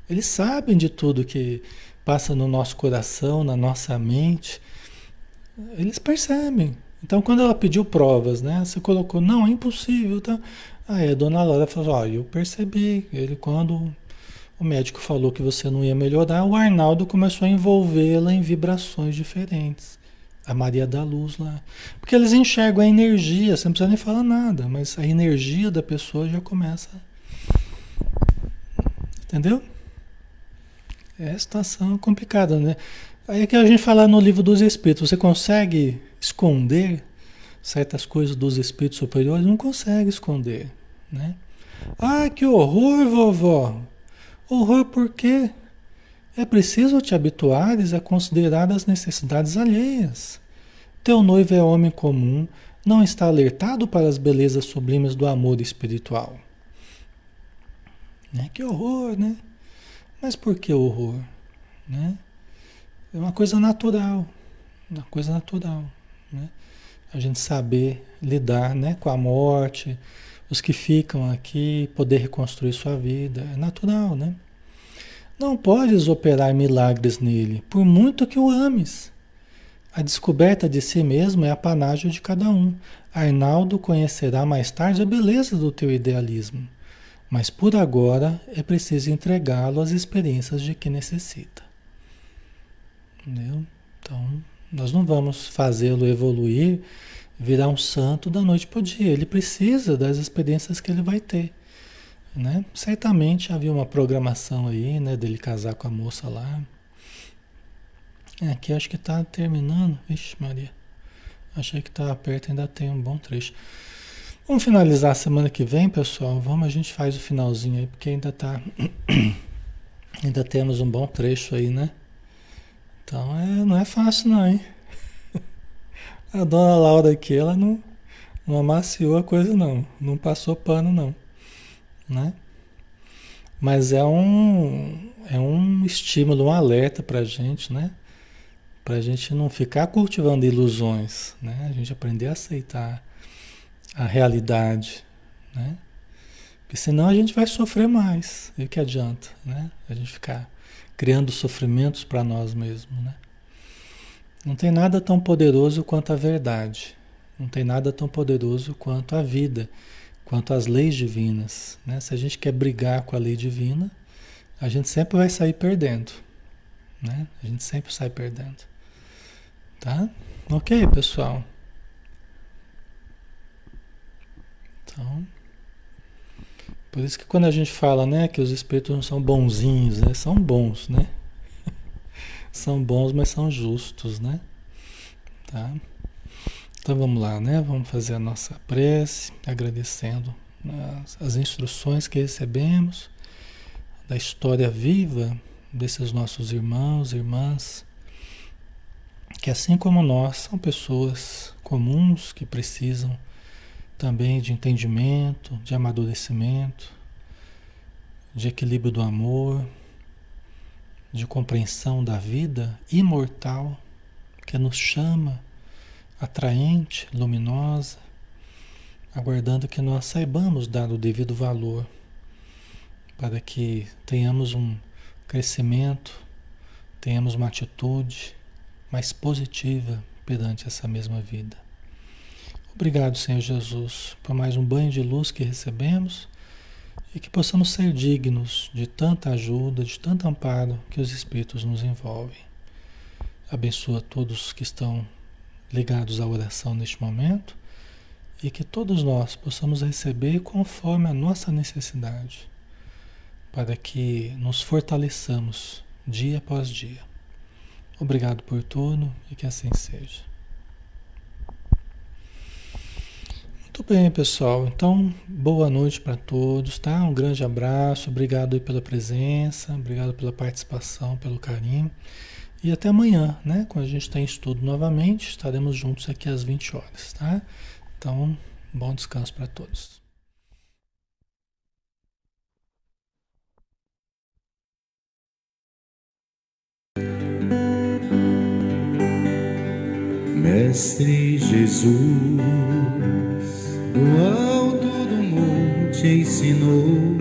Speaker 1: Eles sabem de tudo que passa no nosso coração, na nossa mente, eles percebem. Então, quando ela pediu provas, né? Você colocou, não, é impossível. Tá? Aí a dona Laura falou, ó, eu percebi. Ele, quando o médico falou que você não ia melhorar, o Arnaldo começou a envolvê-la em vibrações diferentes. A Maria da Luz lá. Porque eles enxergam a energia, você não precisa nem falar nada, mas a energia da pessoa já começa. Entendeu? É situação complicada, né? Aí é que a gente fala no livro dos espíritos, você consegue esconder certas coisas dos espíritos superiores? Não consegue esconder, né? Ah, que horror, vovó! Horror por quê? É preciso te habituares a considerar as necessidades alheias. Teu noivo é homem comum, não está alertado para as belezas sublimes do amor espiritual. Né? Que horror, né? Mas por que horror? Né? É uma coisa natural, uma coisa natural. Né? A gente saber lidar né, com a morte, os que ficam aqui, poder reconstruir sua vida, é natural, né? Não podes operar milagres nele, por muito que o ames. A descoberta de si mesmo é a panágio de cada um. Arnaldo conhecerá mais tarde a beleza do teu idealismo. Mas por agora é preciso entregá-lo às experiências de que necessita. Entendeu? Então, nós não vamos fazê-lo evoluir, virar um santo da noite para o dia. Ele precisa das experiências que ele vai ter. Né? Certamente havia uma programação aí, né, dele casar com a moça lá. É, aqui acho que está terminando. Vixe, Maria. Achei que estava perto, ainda tem um bom trecho. Vamos finalizar a semana que vem, pessoal. Vamos, a gente faz o finalzinho aí, porque ainda tá. ainda temos um bom trecho aí, né? Então é, não é fácil não, hein? A dona Laura aqui, ela não, não amaciou a coisa não. Não passou pano não. Né? Mas é um, é um estímulo, um alerta pra gente, né? Pra gente não ficar cultivando ilusões, né? A gente aprender a aceitar a realidade, né? Porque senão a gente vai sofrer mais. E o que adianta, né? A gente ficar criando sofrimentos para nós mesmos, né? Não tem nada tão poderoso quanto a verdade. Não tem nada tão poderoso quanto a vida, quanto as leis divinas, né? Se a gente quer brigar com a lei divina, a gente sempre vai sair perdendo, né? A gente sempre sai perdendo. Tá? OK, pessoal. Então, por isso que quando a gente fala, né, que os espíritos não são bonzinhos, né, são bons, né? são bons, mas são justos, né? Tá? Então vamos lá, né? Vamos fazer a nossa prece, agradecendo as, as instruções que recebemos da história viva desses nossos irmãos, irmãs, que assim como nós são pessoas comuns que precisam também de entendimento, de amadurecimento, de equilíbrio do amor, de compreensão da vida imortal que nos chama, atraente, luminosa, aguardando que nós saibamos dar o devido valor para que tenhamos um crescimento, tenhamos uma atitude mais positiva perante essa mesma vida. Obrigado, Senhor Jesus, por mais um banho de luz que recebemos e que possamos ser dignos de tanta ajuda, de tanto amparo que os Espíritos nos envolvem. Abençoa todos que estão ligados à oração neste momento e que todos nós possamos receber conforme a nossa necessidade, para que nos fortaleçamos dia após dia. Obrigado por tudo e que assim seja. Muito bem, pessoal. Então, boa noite para todos, tá? Um grande abraço, obrigado pela presença, obrigado pela participação, pelo carinho. E até amanhã, né? Quando a gente tem estudo novamente, estaremos juntos aqui às 20 horas, tá? Então, bom descanso para todos.
Speaker 2: Mestre Jesus, do alto do monte ensinou,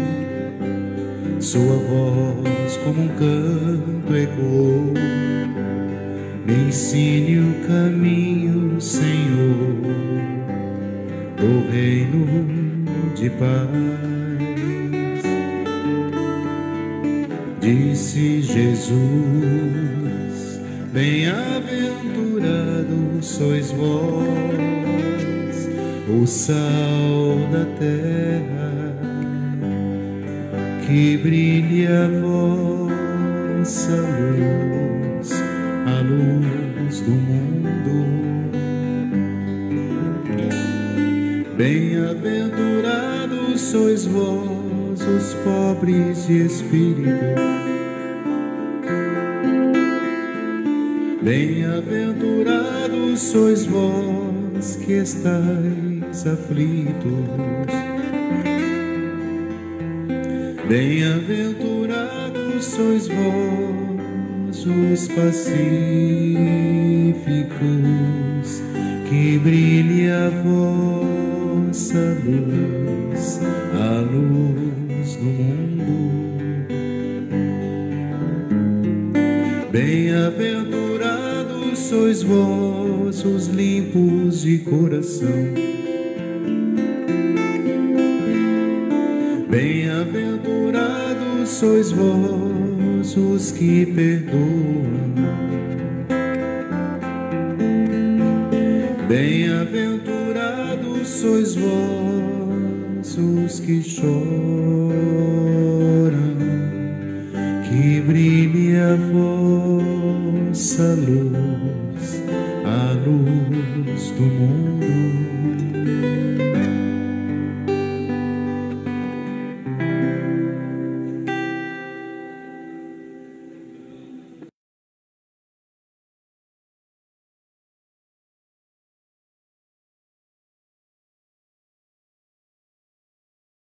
Speaker 2: sua voz como um canto ecoou. Me ensine o caminho, Senhor do reino de paz. Disse Jesus, bem-aventurados sois vós, o sal da terra, que brilhe a vossa luz, a luz do mundo Bem-aventurados sois vós, os pobres de espírito. Bem-aventurados sois vós que estáis aflitos. Bem-aventurados sois vós, os pacíficos,